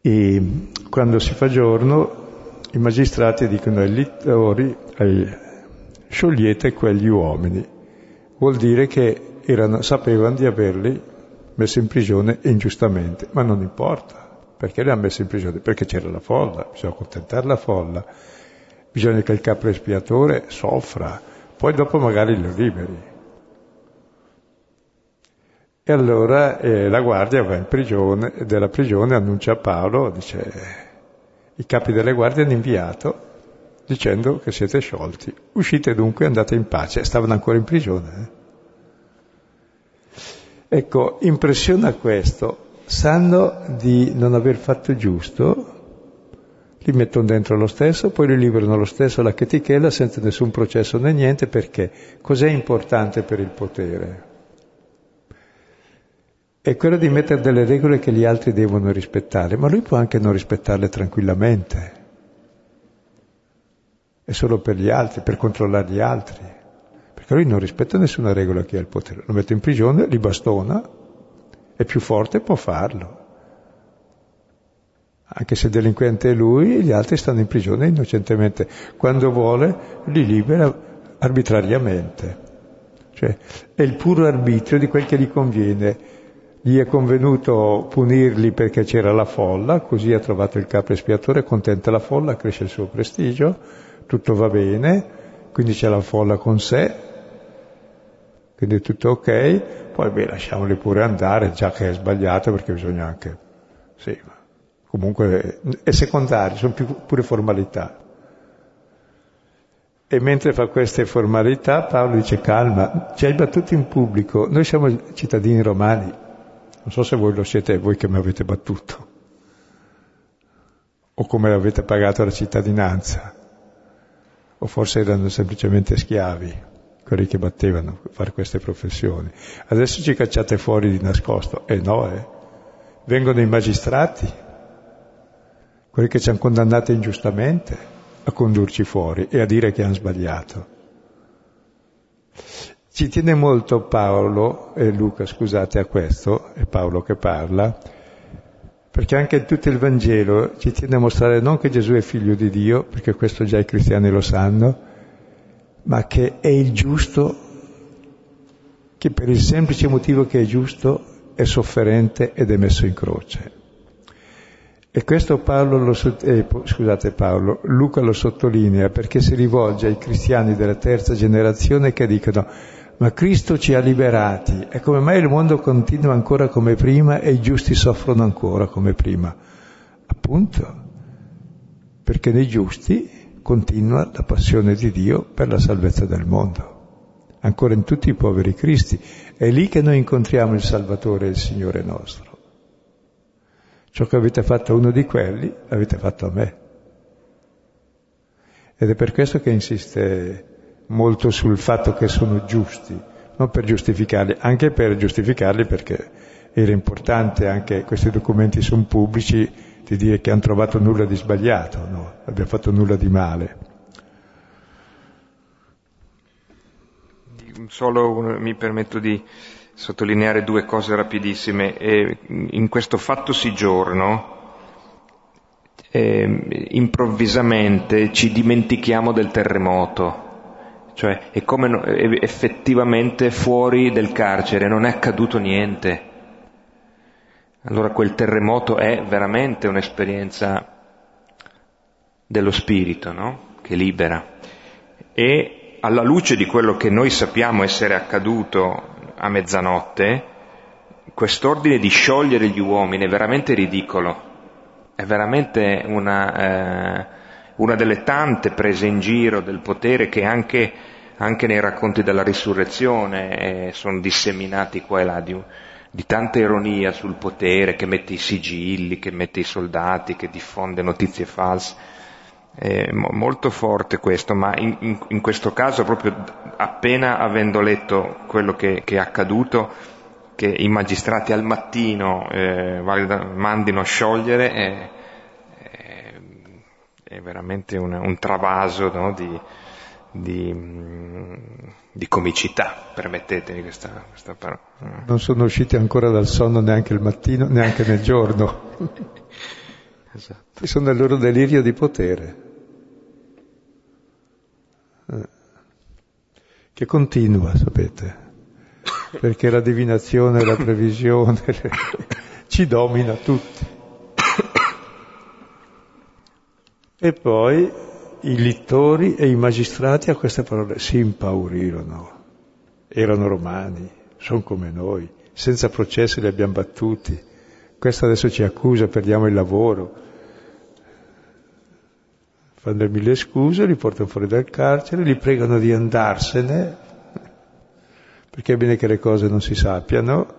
E quando si fa giorno, i magistrati dicono ai littori, ai, sciogliete quegli uomini. Vuol dire che erano, sapevano di averli messi in prigione ingiustamente, ma non importa, perché li hanno messi in prigione? Perché c'era la folla, bisogna accontentare la folla bisogna che il capo espiatore soffra, poi dopo magari lo liberi. E allora eh, la guardia va in prigione, della prigione annuncia a Paolo, dice, i capi delle guardie hanno inviato dicendo che siete sciolti. Uscite dunque e andate in pace. Stavano ancora in prigione. Eh? Ecco, impressiona questo. Sanno di non aver fatto giusto, li mettono dentro lo stesso, poi li liberano lo stesso alla chetichella senza nessun processo né niente, perché cos'è importante per il potere? È quello di mettere delle regole che gli altri devono rispettare, ma lui può anche non rispettarle tranquillamente. È solo per gli altri, per controllare gli altri. Perché lui non rispetta nessuna regola che ha il potere. Lo mette in prigione, li bastona, è più forte, può farlo anche se delinquente è lui, gli altri stanno in prigione innocentemente. Quando vuole li libera arbitrariamente. Cioè è il puro arbitrio di quel che gli conviene. Gli è convenuto punirli perché c'era la folla, così ha trovato il capo espiatore, contenta la folla, cresce il suo prestigio, tutto va bene, quindi c'è la folla con sé, quindi tutto ok, poi beh lasciamoli pure andare, già che è sbagliato perché bisogna anche... Sì, ma comunque è secondario, sono più, pure formalità. E mentre fa queste formalità Paolo dice calma, ci hai battuto in pubblico, noi siamo cittadini romani, non so se voi lo siete voi che mi avete battuto, o come avete pagato la cittadinanza, o forse erano semplicemente schiavi, quelli che battevano per fare queste professioni. Adesso ci cacciate fuori di nascosto, e eh no, eh. Vengono i magistrati, quelli che ci hanno condannato ingiustamente a condurci fuori e a dire che hanno sbagliato. Ci tiene molto Paolo, e Luca scusate a questo, è Paolo che parla, perché anche tutto il Vangelo ci tiene a mostrare non che Gesù è figlio di Dio, perché questo già i cristiani lo sanno, ma che è il giusto, che per il semplice motivo che è giusto è sofferente ed è messo in croce. E questo Paolo lo, eh, scusate Paolo, Luca lo sottolinea perché si rivolge ai cristiani della terza generazione che dicono ma Cristo ci ha liberati e come mai il mondo continua ancora come prima e i giusti soffrono ancora come prima? Appunto, perché nei giusti continua la passione di Dio per la salvezza del mondo, ancora in tutti i poveri Cristi. È lì che noi incontriamo il Salvatore e il Signore nostro. Ciò che avete fatto a uno di quelli, l'avete fatto a me. Ed è per questo che insiste molto sul fatto che sono giusti, non per giustificarli, anche per giustificarli perché era importante, anche questi documenti sono pubblici, di dire che hanno trovato nulla di sbagliato, no, abbiamo fatto nulla di male. Solo mi permetto di sottolineare due cose rapidissime. E in questo fatto si giorno, eh, improvvisamente ci dimentichiamo del terremoto, cioè è come no, è effettivamente fuori del carcere, non è accaduto niente. Allora quel terremoto è veramente un'esperienza dello spirito, no? Che libera. E alla luce di quello che noi sappiamo essere accaduto a mezzanotte, quest'ordine di sciogliere gli uomini è veramente ridicolo, è veramente una, eh, una delle tante prese in giro del potere che anche, anche nei racconti della risurrezione eh, sono disseminati qua e là di, di tanta ironia sul potere che mette i sigilli, che mette i soldati, che diffonde notizie false. È molto forte questo, ma in, in, in, questo caso proprio appena avendo letto quello che, che è accaduto, che i magistrati al mattino eh, mandino a sciogliere, è, è veramente un, un travaso no, di, di, di, comicità, permettetemi questa, questa parola. Non sono usciti ancora dal sonno neanche il mattino, neanche nel giorno. Esatto. Sono nel loro delirio di potere. Eh. Che continua, sapete, perché la divinazione, la previsione ci domina tutti. E poi i littori e i magistrati a queste parole si impaurirono. Erano romani, sono come noi, senza processi li abbiamo battuti questo adesso ci accusa, perdiamo il lavoro. Fanno mille scuse, li portano fuori dal carcere, li pregano di andarsene, perché è bene che le cose non si sappiano,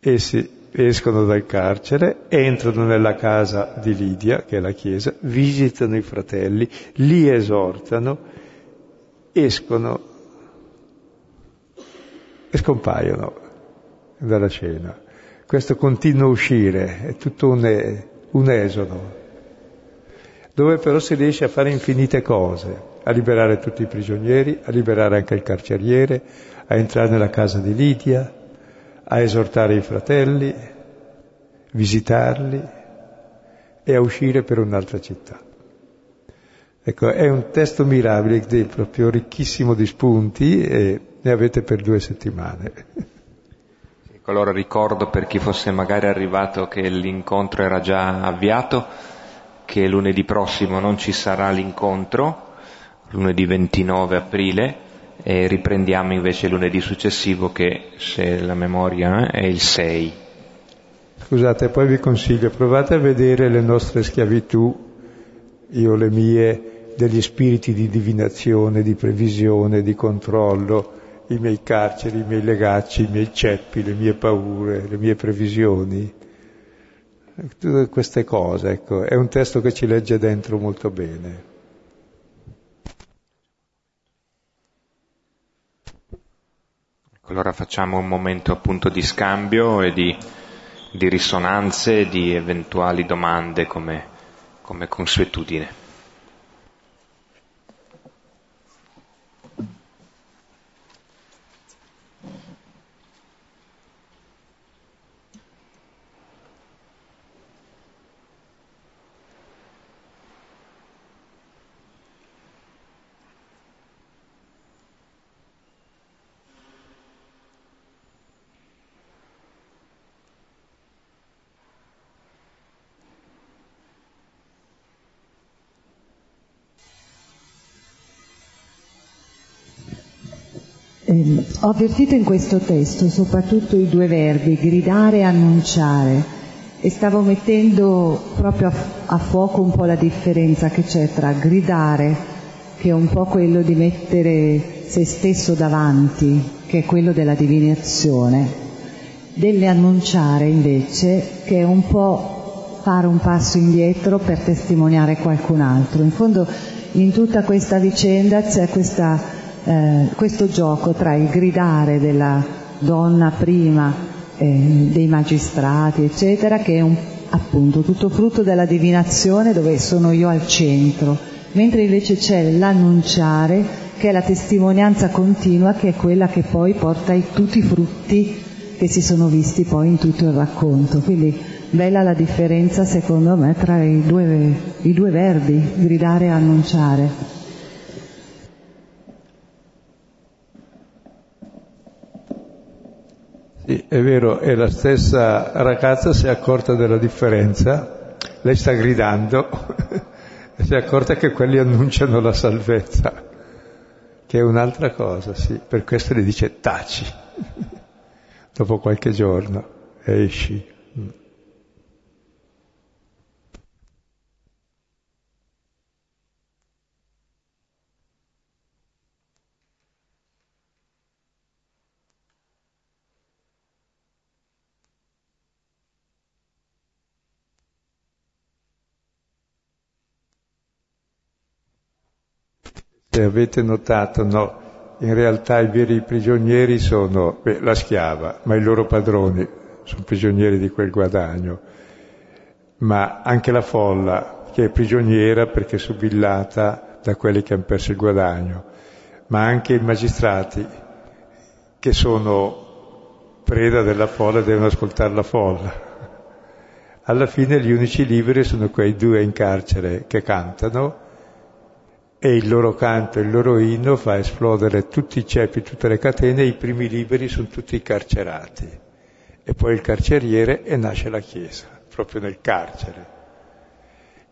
essi escono dal carcere, entrano nella casa di Lidia, che è la chiesa, visitano i fratelli, li esortano, escono e scompaiono dalla cena. Questo continuo uscire è tutto un, un esodo, dove però si riesce a fare infinite cose, a liberare tutti i prigionieri, a liberare anche il carceriere, a entrare nella casa di Lidia, a esortare i fratelli, visitarli e a uscire per un'altra città. Ecco, è un testo mirabile, proprio ricchissimo di spunti e ne avete per due settimane. Ecco, allora ricordo per chi fosse magari arrivato che l'incontro era già avviato, che lunedì prossimo non ci sarà l'incontro, lunedì 29 aprile, e riprendiamo invece lunedì successivo che, se la memoria è il 6. Scusate, poi vi consiglio, provate a vedere le nostre schiavitù, io le mie, degli spiriti di divinazione, di previsione, di controllo, i miei carceri, i miei legacci, i miei ceppi, le mie paure, le mie previsioni. Tutte queste cose, ecco, è un testo che ci legge dentro molto bene. Allora facciamo un momento appunto di scambio e di, di risonanze di eventuali domande come, come consuetudine. Ho avvertito in questo testo soprattutto i due verbi, gridare e annunciare, e stavo mettendo proprio a, fuoco un po' la differenza che c'è tra gridare, che è un po' quello di mettere se stesso davanti, che è quello della divinazione, delle annunciare invece, che è un po' fare un passo indietro per testimoniare qualcun altro. In fondo in tutta questa vicenda c'è questa eh, questo gioco tra il gridare della donna prima, eh, dei magistrati, eccetera, che è un, appunto tutto frutto della divinazione dove sono io al centro, mentre invece c'è l'annunciare che è la testimonianza continua che è quella che poi porta i, tutti i frutti che si sono visti poi in tutto il racconto. Quindi bella la differenza secondo me tra i due, i due verbi, gridare e annunciare. Sì, è vero, e la stessa ragazza si è accorta della differenza, lei sta gridando e si è accorta che quelli annunciano la salvezza, che è un'altra cosa, sì, per questo le dice taci, dopo qualche giorno, esci. Se avete notato, no, in realtà i veri prigionieri sono beh, la schiava, ma i loro padroni sono prigionieri di quel guadagno, ma anche la folla che è prigioniera perché è subillata da quelli che hanno perso il guadagno, ma anche i magistrati che sono preda della folla e devono ascoltare la folla. Alla fine gli unici liberi sono quei due in carcere che cantano e il loro canto, il loro inno fa esplodere tutti i ceppi, tutte le catene, e i primi liberi sono tutti carcerati. E poi il carceriere e nasce la Chiesa, proprio nel carcere,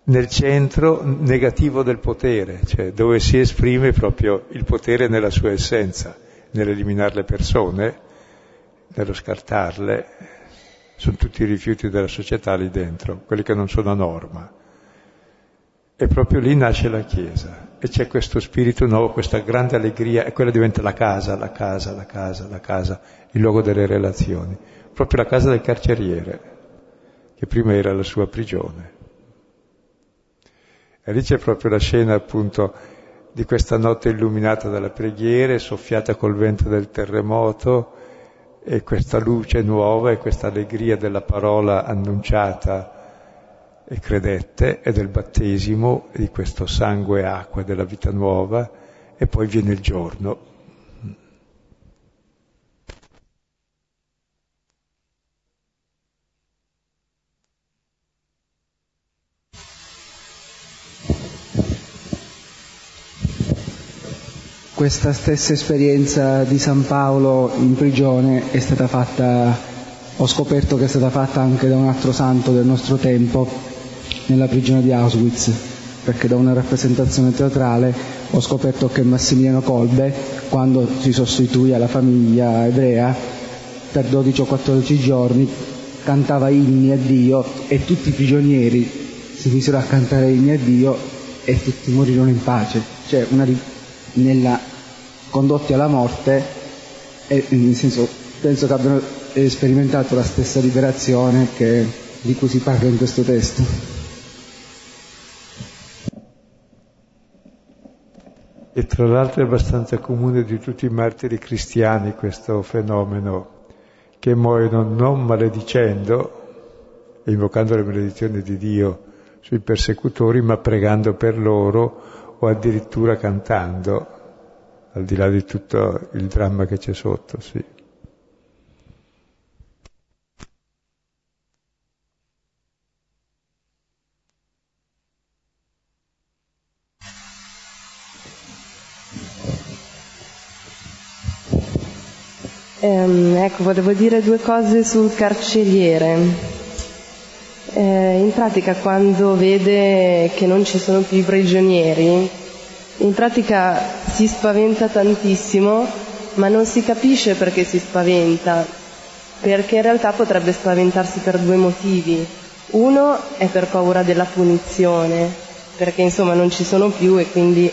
nel centro negativo del potere, cioè dove si esprime proprio il potere nella sua essenza, nell'eliminare le persone, nello scartarle, sono tutti i rifiuti della società lì dentro, quelli che non sono a norma. E proprio lì nasce la Chiesa e c'è questo spirito nuovo, questa grande allegria e quella diventa la casa, la casa, la casa, la casa, il luogo delle relazioni. proprio la casa del carceriere, che prima era la sua prigione. E lì c'è proprio la scena appunto di questa notte illuminata dalle preghiere, soffiata col vento del terremoto, e questa luce nuova e questa allegria della parola annunciata e credette e del battesimo di questo sangue e acqua della vita nuova e poi viene il giorno. Questa stessa esperienza di San Paolo in prigione è stata fatta, ho scoperto che è stata fatta anche da un altro santo del nostro tempo nella prigione di Auschwitz, perché da una rappresentazione teatrale ho scoperto che Massimiliano Kolbe, quando si sostituì alla famiglia ebrea, per 12 o 14 giorni cantava inni a Dio e tutti i prigionieri si misero a cantare inni a Dio e tutti morirono in pace. Cioè una, nella condotti alla morte e nel senso penso che abbiano sperimentato la stessa liberazione che, di cui si parla in questo testo. E tra l'altro è abbastanza comune di tutti i martiri cristiani questo fenomeno, che muoiono non maledicendo, invocando le maledizioni di Dio sui persecutori, ma pregando per loro o addirittura cantando al di là di tutto il dramma che c'è sotto, sì. Eh, ecco, volevo dire due cose sul carceriere. Eh, in pratica quando vede che non ci sono più i prigionieri, in pratica si spaventa tantissimo, ma non si capisce perché si spaventa, perché in realtà potrebbe spaventarsi per due motivi. Uno è per paura della punizione, perché insomma non ci sono più e quindi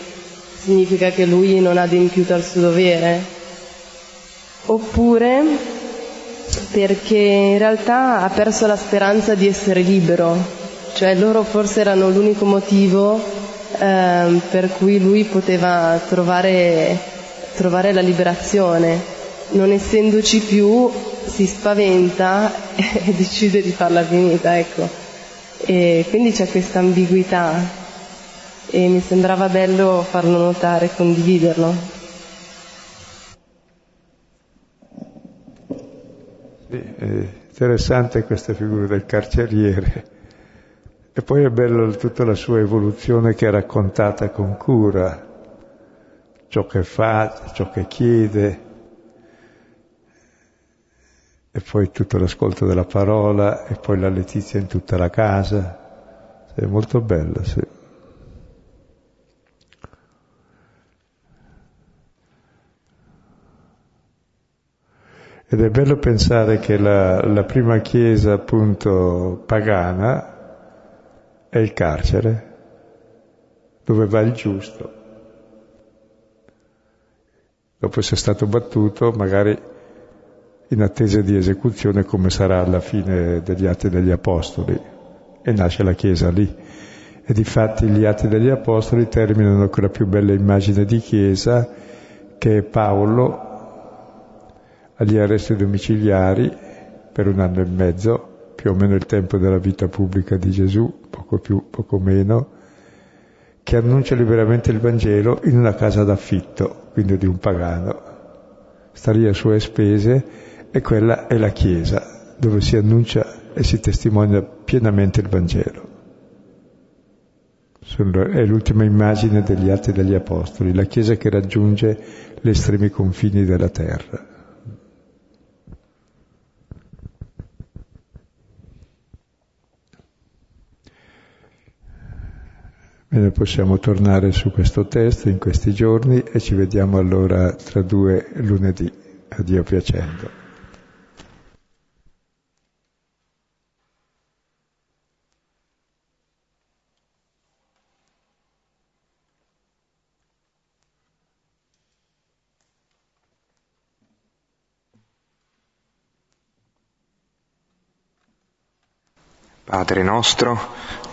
significa che lui non ha adempiuto al suo dovere. Oppure perché in realtà ha perso la speranza di essere libero, cioè loro forse erano l'unico motivo eh, per cui lui poteva trovare, trovare la liberazione. Non essendoci più si spaventa e decide di farla finita, ecco. E quindi c'è questa ambiguità e mi sembrava bello farlo notare condividerlo. Sì, è interessante questa figura del carceriere e poi è bello tutta la sua evoluzione che è raccontata con cura, ciò che fa, ciò che chiede, e poi tutto l'ascolto della parola, e poi la letizia in tutta la casa. È molto bello, sì. Ed è bello pensare che la, la prima chiesa appunto pagana è il carcere dove va il giusto. Dopo essere stato battuto, magari in attesa di esecuzione come sarà alla fine degli Atti degli Apostoli, e nasce la Chiesa lì. E difatti gli Atti degli Apostoli terminano con la più bella immagine di Chiesa, che è Paolo agli arresti domiciliari per un anno e mezzo, più o meno il tempo della vita pubblica di Gesù, poco più, poco meno, che annuncia liberamente il Vangelo in una casa d'affitto, quindi di un pagano. Sta lì a sue spese e quella è la Chiesa, dove si annuncia e si testimonia pienamente il Vangelo. È l'ultima immagine degli Atti degli Apostoli, la Chiesa che raggiunge gli estremi confini della terra. Bene, possiamo tornare su questo testo in questi giorni e ci vediamo allora tra due lunedì, a Dio piacendo. Padre nostro,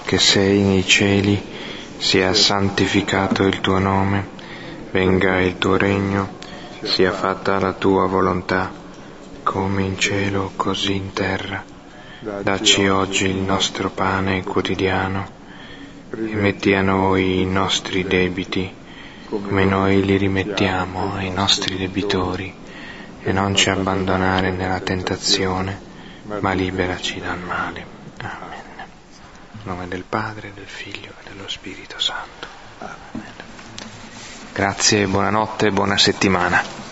che sei nei cieli, sia santificato il tuo nome, venga il tuo regno, sia fatta la tua volontà, come in cielo così in terra. Dacci oggi il nostro pane quotidiano e metti a noi i nostri debiti, come noi li rimettiamo ai nostri debitori, e non ci abbandonare nella tentazione, ma liberaci dal male. Amen. Nome del Padre, del Figlio e dello Spirito Santo. Amen. Grazie, buonanotte, buona settimana.